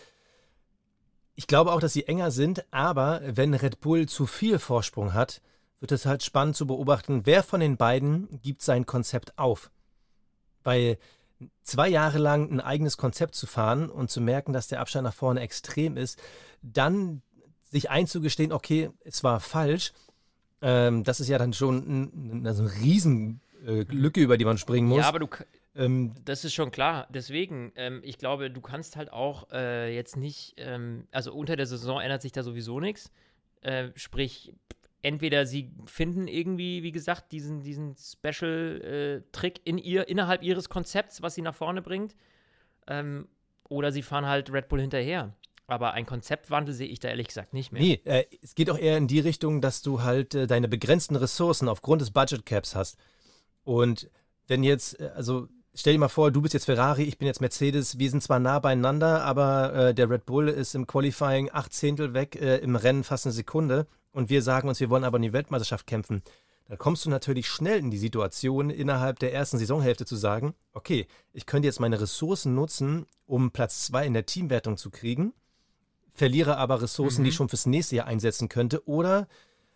Ich glaube auch, dass sie enger sind, aber wenn Red Bull zu viel Vorsprung hat, wird es halt spannend zu beobachten, wer von den beiden gibt sein Konzept auf. Weil zwei Jahre lang ein eigenes Konzept zu fahren und zu merken, dass der Abstand nach vorne extrem ist, dann sich einzugestehen, okay, es war falsch, ähm, das ist ja dann schon ein, also eine Riesenlücke, über die man springen muss. Ja, aber du, ähm, das ist schon klar. Deswegen, ähm, ich glaube, du kannst halt auch äh, jetzt nicht, ähm, also unter der Saison ändert sich da sowieso nichts. Äh, sprich, entweder sie finden irgendwie, wie gesagt, diesen, diesen Special-Trick äh, in ihr, innerhalb ihres Konzepts, was sie nach vorne bringt, ähm, oder sie fahren halt Red Bull hinterher. Aber ein Konzeptwandel sehe ich da ehrlich gesagt nicht mehr. Nee, äh, es geht auch eher in die Richtung, dass du halt äh, deine begrenzten Ressourcen aufgrund des Budget Caps hast. Und wenn jetzt, äh, also stell dir mal vor, du bist jetzt Ferrari, ich bin jetzt Mercedes, wir sind zwar nah beieinander, aber äh, der Red Bull ist im Qualifying acht Zehntel weg, äh, im Rennen fast eine Sekunde und wir sagen uns, wir wollen aber in die Weltmeisterschaft kämpfen. Dann kommst du natürlich schnell in die Situation, innerhalb der ersten Saisonhälfte zu sagen, okay, ich könnte jetzt meine Ressourcen nutzen, um Platz zwei in der Teamwertung zu kriegen verliere aber Ressourcen, mhm. die ich schon fürs nächste Jahr einsetzen könnte. Oder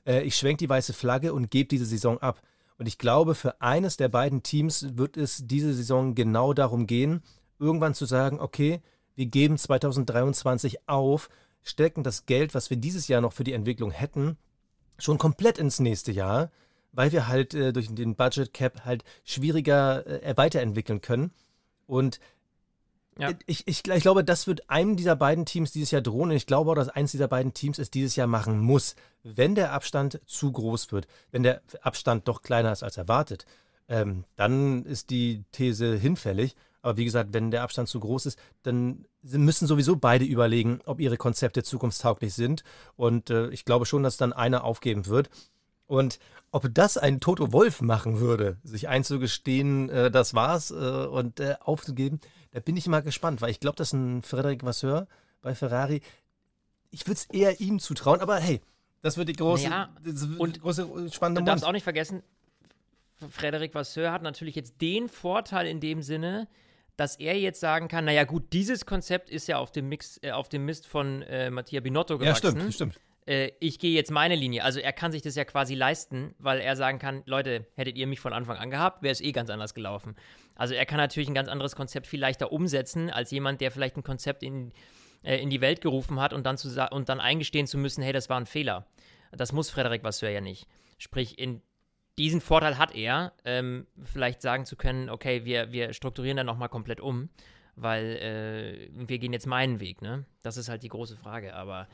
äh, ich schwenke die weiße Flagge und gebe diese Saison ab. Und ich glaube, für eines der beiden Teams wird es diese Saison genau darum gehen, irgendwann zu sagen, okay, wir geben 2023 auf, stecken das Geld, was wir dieses Jahr noch für die Entwicklung hätten, schon komplett ins nächste Jahr, weil wir halt äh, durch den Budget Cap halt schwieriger äh, weiterentwickeln können. Und ja. ich, ich, ich glaube, das wird einem dieser beiden Teams dieses Jahr drohen. Und ich glaube auch, dass eins dieser beiden Teams es dieses Jahr machen muss, wenn der Abstand zu groß wird, wenn der Abstand doch kleiner ist als erwartet. Ähm, dann ist die These hinfällig. Aber wie gesagt, wenn der Abstand zu groß ist, dann müssen sowieso beide überlegen, ob ihre Konzepte zukunftstauglich sind. Und äh, ich glaube schon, dass dann einer aufgeben wird. Und ob das ein Toto Wolf machen würde, sich einzugestehen, äh, das war's äh, und äh, aufzugeben, da bin ich mal gespannt, weil ich glaube, dass ein Frederik Vasseur bei Ferrari, ich würde es eher ihm zutrauen, aber hey, das wird die große, naja, und große spannende Du darfst auch nicht vergessen, Frederik Vasseur hat natürlich jetzt den Vorteil in dem Sinne, dass er jetzt sagen kann, naja gut, dieses Konzept ist ja auf dem, Mix, äh, auf dem Mist von äh, Mattia Binotto gewachsen. Ja, stimmt, stimmt. Äh, ich gehe jetzt meine Linie. Also er kann sich das ja quasi leisten, weil er sagen kann, Leute, hättet ihr mich von Anfang an gehabt, wäre es eh ganz anders gelaufen. Also er kann natürlich ein ganz anderes Konzept viel leichter umsetzen, als jemand, der vielleicht ein Konzept in, äh, in die Welt gerufen hat und dann, zu, und dann eingestehen zu müssen, hey, das war ein Fehler. Das muss Frederik Vasseur ja nicht. Sprich, in diesen Vorteil hat er, ähm, vielleicht sagen zu können, okay, wir, wir strukturieren dann nochmal komplett um, weil äh, wir gehen jetzt meinen Weg, ne? Das ist halt die große Frage. Aber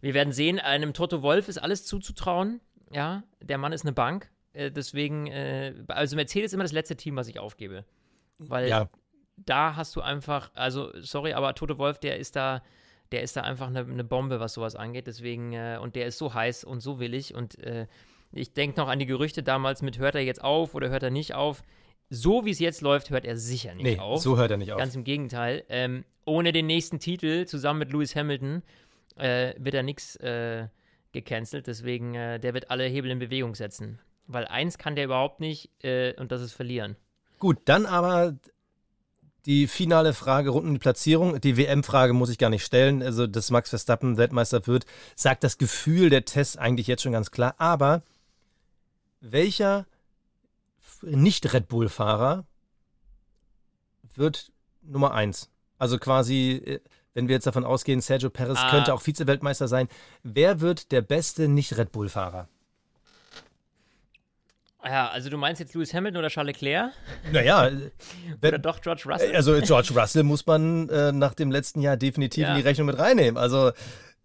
wir werden sehen, einem Toto Wolf ist alles zuzutrauen. Ja, der Mann ist eine Bank. Äh, deswegen, äh, also Mercedes ist immer das letzte Team, was ich aufgebe. Weil ja. da hast du einfach, also sorry, aber Toto Wolf, der ist da, der ist da einfach eine, eine Bombe, was sowas angeht. Deswegen, äh, und der ist so heiß und so willig und äh, ich denke noch an die Gerüchte damals mit, hört er jetzt auf oder hört er nicht auf? So wie es jetzt läuft, hört er sicher nicht nee, auf. So hört er nicht auf. Ganz im Gegenteil. Ähm, ohne den nächsten Titel, zusammen mit Lewis Hamilton, äh, wird er nichts äh, gecancelt. Deswegen, äh, der wird alle Hebel in Bewegung setzen. Weil eins kann der überhaupt nicht äh, und das ist verlieren. Gut, dann aber die finale Frage rund um die Platzierung. Die WM-Frage muss ich gar nicht stellen. Also, dass Max Verstappen Weltmeister wird, sagt das Gefühl der Tests eigentlich jetzt schon ganz klar. Aber welcher Nicht-Red Bull-Fahrer wird Nummer 1? Also quasi, äh, wenn wir jetzt davon ausgehen, Sergio Perez ah. könnte auch Vize-Weltmeister sein. Wer wird der beste Nicht-Red Bull-Fahrer? Ja, also du meinst jetzt Lewis Hamilton oder Charles Leclerc? Naja. Wenn, oder doch George Russell? Also George Russell muss man äh, nach dem letzten Jahr definitiv ja. in die Rechnung mit reinnehmen. Also.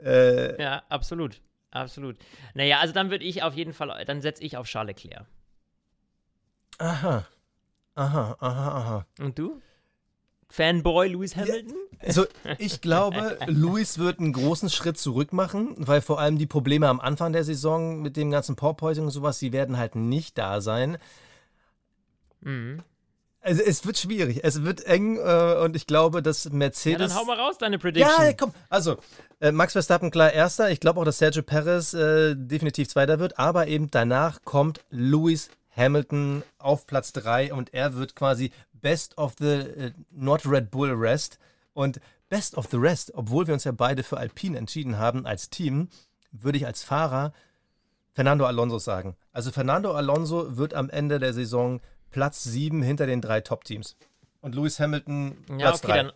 Äh, ja, absolut. Absolut. Naja, also dann würde ich auf jeden Fall, dann setze ich auf Charles Leclerc. Aha. Aha, aha, aha. Und du? Fanboy Lewis Hamilton? Also ich glaube, Lewis wird einen großen Schritt zurück machen, weil vor allem die Probleme am Anfang der Saison mit dem ganzen Porpoising und sowas, die werden halt nicht da sein. Mhm. Also es wird schwierig, es wird eng äh, und ich glaube, dass Mercedes. Ja, dann hau mal raus deine Prediction. Ja, komm. Also äh, Max Verstappen klar erster. Ich glaube auch, dass Sergio Perez äh, definitiv zweiter wird, aber eben danach kommt Lewis Hamilton auf Platz drei und er wird quasi Best of the äh, Not Red Bull Rest und Best of the Rest, obwohl wir uns ja beide für Alpine entschieden haben als Team, würde ich als Fahrer Fernando Alonso sagen. Also Fernando Alonso wird am Ende der Saison Platz 7 hinter den drei Top-Teams. Und Lewis Hamilton Platz ja, okay, 3. Dann,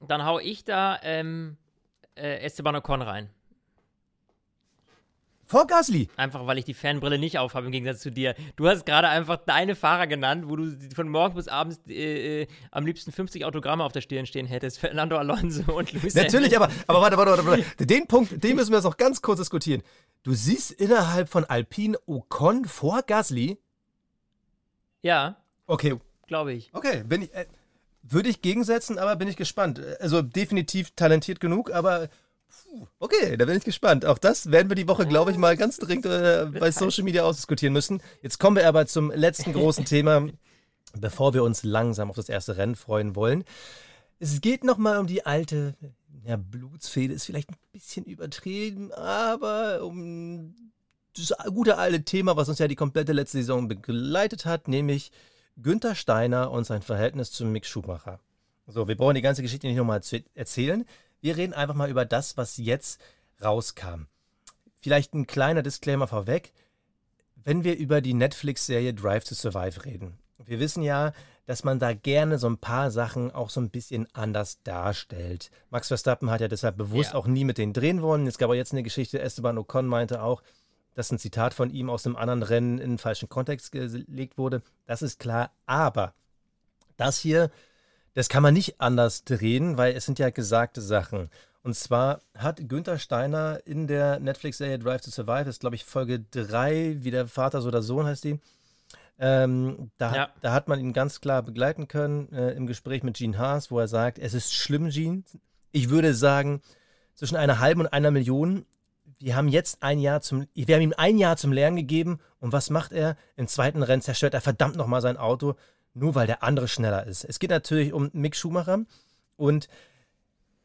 dann hau ich da ähm, äh, Esteban Ocon rein. Vor Gasly. Einfach, weil ich die Fanbrille nicht aufhabe, im Gegensatz zu dir. Du hast gerade einfach deine Fahrer genannt, wo du von morgens bis abends äh, äh, am liebsten 50 Autogramme auf der Stirn stehen hättest. Fernando Alonso und Luis Natürlich, aber, aber warte, warte, warte, warte. Den Punkt, den müssen wir jetzt noch ganz kurz diskutieren. Du siehst innerhalb von Alpine Ocon vor Gasly ja. Okay. Glaube ich. Okay, bin ich, äh, würde ich gegensetzen, aber bin ich gespannt. Also definitiv talentiert genug, aber okay, da bin ich gespannt. Auch das werden wir die Woche, glaube ich, mal ganz dringend äh, bei Social Media ausdiskutieren müssen. Jetzt kommen wir aber zum letzten großen Thema, bevor wir uns langsam auf das erste Rennen freuen wollen. Es geht nochmal um die alte, ja, Blutsfehde ist vielleicht ein bisschen übertrieben, aber um das gute alte Thema, was uns ja die komplette letzte Saison begleitet hat, nämlich Günther Steiner und sein Verhältnis zu Mick Schumacher. So, wir brauchen die ganze Geschichte nicht nochmal zu erzählen. Wir reden einfach mal über das, was jetzt rauskam. Vielleicht ein kleiner Disclaimer vorweg. Wenn wir über die Netflix-Serie Drive to Survive reden. Wir wissen ja, dass man da gerne so ein paar Sachen auch so ein bisschen anders darstellt. Max Verstappen hat ja deshalb bewusst ja. auch nie mit denen drehen wollen. Es gab aber jetzt eine Geschichte, Esteban Ocon meinte auch, dass ein Zitat von ihm aus einem anderen Rennen in den falschen Kontext gelegt wurde. Das ist klar. Aber das hier, das kann man nicht anders drehen, weil es sind ja gesagte Sachen. Und zwar hat Günther Steiner in der Netflix-Serie Drive to Survive, das ist glaube ich Folge 3, wie der Vater so der Sohn heißt die, ähm, da, ja. da, hat man ihn ganz klar begleiten können äh, im Gespräch mit Gene Haas, wo er sagt, es ist schlimm, Gene. Ich würde sagen, zwischen einer halben und einer Million. Wir haben jetzt ein Jahr zum, wir haben ihm ein Jahr zum Lernen gegeben und was macht er? Im zweiten Rennen zerstört er verdammt nochmal sein Auto, nur weil der andere schneller ist. Es geht natürlich um Mick Schumacher und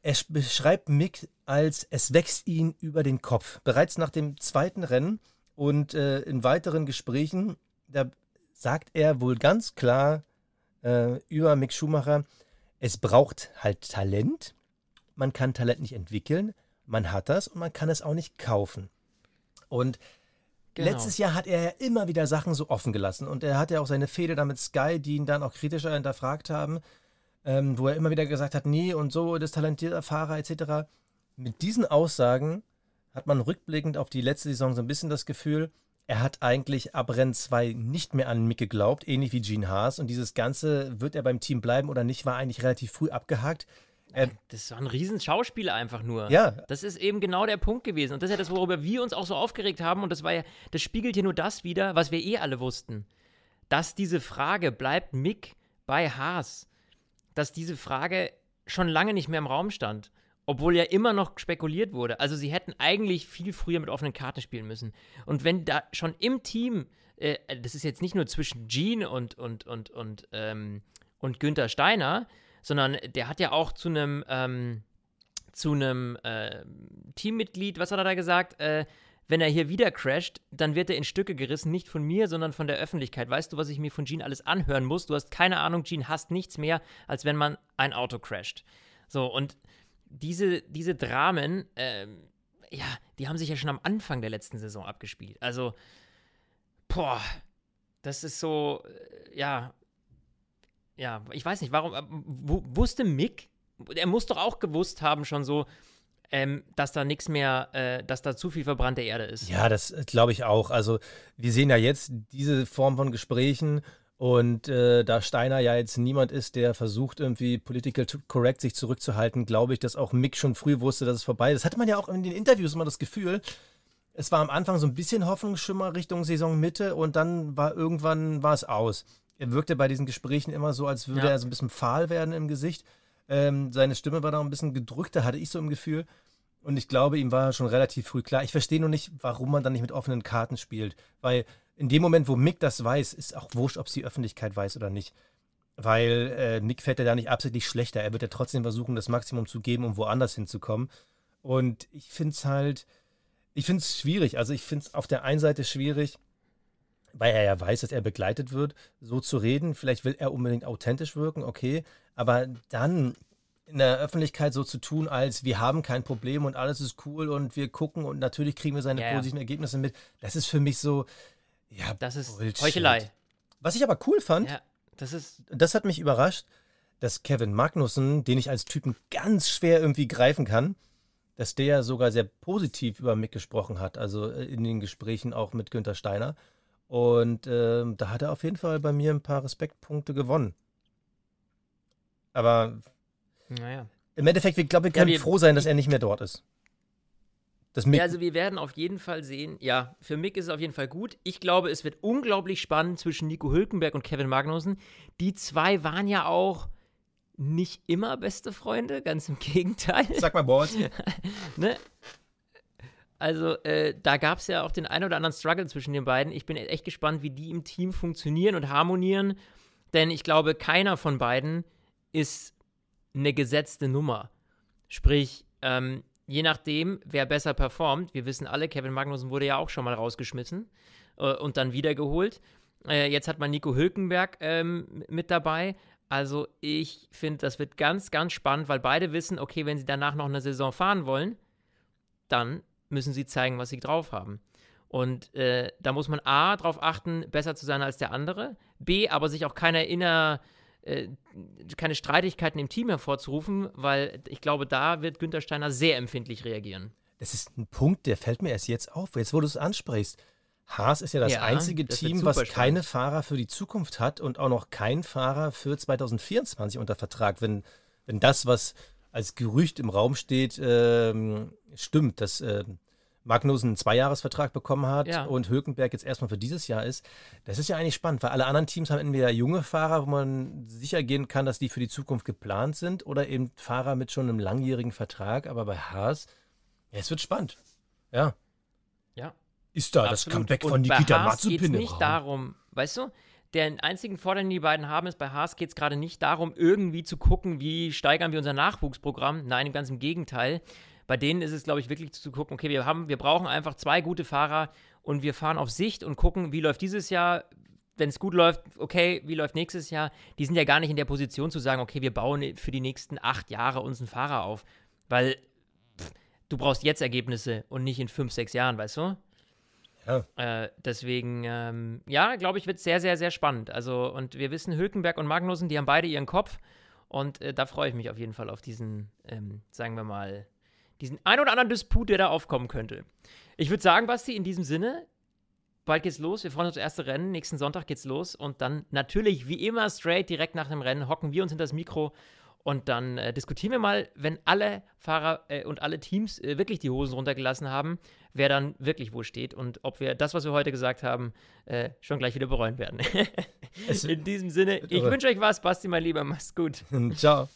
er beschreibt Mick als es wächst ihn über den Kopf. Bereits nach dem zweiten Rennen und äh, in weiteren Gesprächen, da sagt er wohl ganz klar äh, über Mick Schumacher, es braucht halt Talent. Man kann Talent nicht entwickeln, man hat das und man kann es auch nicht kaufen. Und genau. letztes Jahr hat er ja immer wieder Sachen so offen gelassen und er hat ja auch seine Fehde da mit Sky, die ihn dann auch kritischer hinterfragt haben, ähm, wo er immer wieder gesagt hat, nee und so, das talentierter Fahrer etc. Mit diesen Aussagen hat man rückblickend auf die letzte Saison so ein bisschen das Gefühl, er hat eigentlich ab Rennen 2 nicht mehr an Mick geglaubt, ähnlich wie Gene Haas. Und dieses Ganze, wird er beim Team bleiben oder nicht, war eigentlich relativ früh abgehakt. Er, das war ein Riesenschauspieler einfach nur. Ja. Das ist eben genau der Punkt gewesen. Und das ist ja das, worüber wir uns auch so aufgeregt haben. Und das war ja, das spiegelt hier nur das wieder, was wir eh alle wussten. Dass diese Frage, bleibt Mick bei Haas, dass diese Frage schon lange nicht mehr im Raum stand. Obwohl ja immer noch spekuliert wurde. Also sie hätten eigentlich viel früher mit offenen Karten spielen müssen. Und wenn da schon im Team, äh, das ist jetzt nicht nur zwischen Gene und, und, und, und, ähm, und Günther Steiner, sondern der hat ja auch zu einem ähm, zu einem äh, Teammitglied, was hat er da gesagt? Äh, wenn er hier wieder crasht, dann wird er in Stücke gerissen, nicht von mir, sondern von der Öffentlichkeit. Weißt du, was ich mir von Gene alles anhören muss? Du hast keine Ahnung, Gene hasst nichts mehr, als wenn man ein Auto crasht. So, und diese, diese Dramen, ähm, ja, die haben sich ja schon am Anfang der letzten Saison abgespielt. Also, boah, das ist so, äh, ja, ja, ich weiß nicht, warum, äh, wusste Mick, er muss doch auch gewusst haben schon so, ähm, dass da nichts mehr, äh, dass da zu viel verbrannte Erde ist. Ja, das äh, glaube ich auch. Also wir sehen ja jetzt diese Form von Gesprächen und äh, da Steiner ja jetzt niemand ist, der versucht, irgendwie political correct sich zurückzuhalten, glaube ich, dass auch Mick schon früh wusste, dass es vorbei ist. Das hatte man ja auch in den Interviews immer das Gefühl. Es war am Anfang so ein bisschen Hoffnungsschimmer Richtung Saisonmitte und dann war irgendwann war es aus. Er wirkte bei diesen Gesprächen immer so, als würde ja. er so ein bisschen fahl werden im Gesicht. Ähm, seine Stimme war da ein bisschen gedrückter, hatte ich so im Gefühl. Und ich glaube, ihm war schon relativ früh klar. Ich verstehe nur nicht, warum man dann nicht mit offenen Karten spielt. Weil in dem Moment, wo Mick das weiß, ist auch wurscht, ob es die Öffentlichkeit weiß oder nicht. Weil äh, Mick fährt ja da nicht absichtlich schlechter. Er wird ja trotzdem versuchen, das Maximum zu geben, um woanders hinzukommen. Und ich finde es halt, ich finde es schwierig. Also ich finde es auf der einen Seite schwierig, weil er ja weiß, dass er begleitet wird, so zu reden. Vielleicht will er unbedingt authentisch wirken, okay. Aber dann in der Öffentlichkeit so zu tun, als wir haben kein Problem und alles ist cool und wir gucken und natürlich kriegen wir seine ja, positiven ja. Ergebnisse mit. Das ist für mich so, ja, das ist Bullshit. Heuchelei. Was ich aber cool fand, ja, das, ist das hat mich überrascht, dass Kevin Magnussen, den ich als Typen ganz schwer irgendwie greifen kann, dass der sogar sehr positiv über Mick gesprochen hat, also äh, in den Gesprächen auch mit Günther Steiner. Und äh, da hat er auf jeden Fall bei mir ein paar Respektpunkte gewonnen. Aber naja. im Endeffekt, ich glaube, wir können ja, froh sein, dass er nicht mehr dort ist. ja, also wir werden auf jeden Fall sehen, ja, für Mick ist es auf jeden Fall gut. Ich glaube, es wird unglaublich spannend zwischen Nico Hülkenberg und Kevin Magnussen. Die zwei waren ja auch nicht immer beste Freunde, ganz im Gegenteil. Sag mal, Boss. ne? Also, äh, da gab es ja auch den einen oder anderen Struggle zwischen den beiden. Ich bin echt gespannt, wie die im Team funktionieren und harmonieren. Denn ich glaube, keiner von beiden ist eine gesetzte Nummer. Sprich, ähm, je nachdem, wer besser performt, wir wissen alle, Kevin Magnussen wurde ja auch schon mal rausgeschmissen äh, und dann wiedergeholt. Äh, jetzt hat man Nico Hülkenberg ähm, mit dabei. Also ich finde, das wird ganz, ganz spannend, weil beide wissen, okay, wenn sie danach noch eine Saison fahren wollen, dann müssen sie zeigen, was sie drauf haben. Und äh, da muss man A, darauf achten, besser zu sein als der andere, B, aber sich auch keine inner, äh, keine Streitigkeiten im Team hervorzurufen, weil ich glaube, da wird Günther Steiner sehr empfindlich reagieren. das ist ein Punkt, der fällt mir erst jetzt auf, jetzt wo du es ansprichst. Haas ist ja das ja, einzige das Team, was spannend. keine Fahrer für die Zukunft hat und auch noch keinen Fahrer für 2024 unter Vertrag. Wenn, wenn das, was als Gerücht im Raum steht, ähm, stimmt, dass äh, Magnussen einen Zweijahresvertrag bekommen hat ja. und Hülkenberg jetzt erstmal für dieses Jahr ist, das ist ja eigentlich spannend, weil alle anderen Teams haben entweder junge Fahrer, wo man sicher gehen kann, dass die für die Zukunft geplant sind, oder eben Fahrer mit schon einem langjährigen Vertrag. Aber bei Haas, ja, es wird spannend. Ja. Ja, ist da Absolut. das Comeback von Nikita Mazepin Es geht nicht darum, weißt du, der einzigen Vorteil, den die beiden haben, ist, bei Haas geht es gerade nicht darum, irgendwie zu gucken, wie steigern wir unser Nachwuchsprogramm. Nein, ganz im Gegenteil. Bei denen ist es, glaube ich, wirklich zu gucken, okay, wir, haben, wir brauchen einfach zwei gute Fahrer und wir fahren auf Sicht und gucken, wie läuft dieses Jahr, wenn es gut läuft, okay, wie läuft nächstes Jahr? Die sind ja gar nicht in der Position zu sagen, okay, wir bauen für die nächsten acht Jahre unseren Fahrer auf. Weil pff, du brauchst jetzt Ergebnisse und nicht in fünf, sechs Jahren, weißt du? Ja. Äh, deswegen, ähm, ja, glaube ich, wird es sehr, sehr, sehr spannend. Also, und wir wissen, Hülkenberg und Magnussen, die haben beide ihren Kopf. Und äh, da freue ich mich auf jeden Fall auf diesen, ähm, sagen wir mal, diesen ein oder anderen Disput, der da aufkommen könnte. Ich würde sagen, Basti, in diesem Sinne, bald geht's los. Wir freuen uns aufs erste Rennen. Nächsten Sonntag geht's los. Und dann natürlich, wie immer, straight direkt nach dem Rennen, hocken wir uns hinter das Mikro und dann äh, diskutieren wir mal, wenn alle Fahrer äh, und alle Teams äh, wirklich die Hosen runtergelassen haben, wer dann wirklich wo steht und ob wir das, was wir heute gesagt haben, äh, schon gleich wieder bereuen werden. In diesem Sinne, ich wünsche euch was, Basti, mein Lieber, mach's gut. Ciao.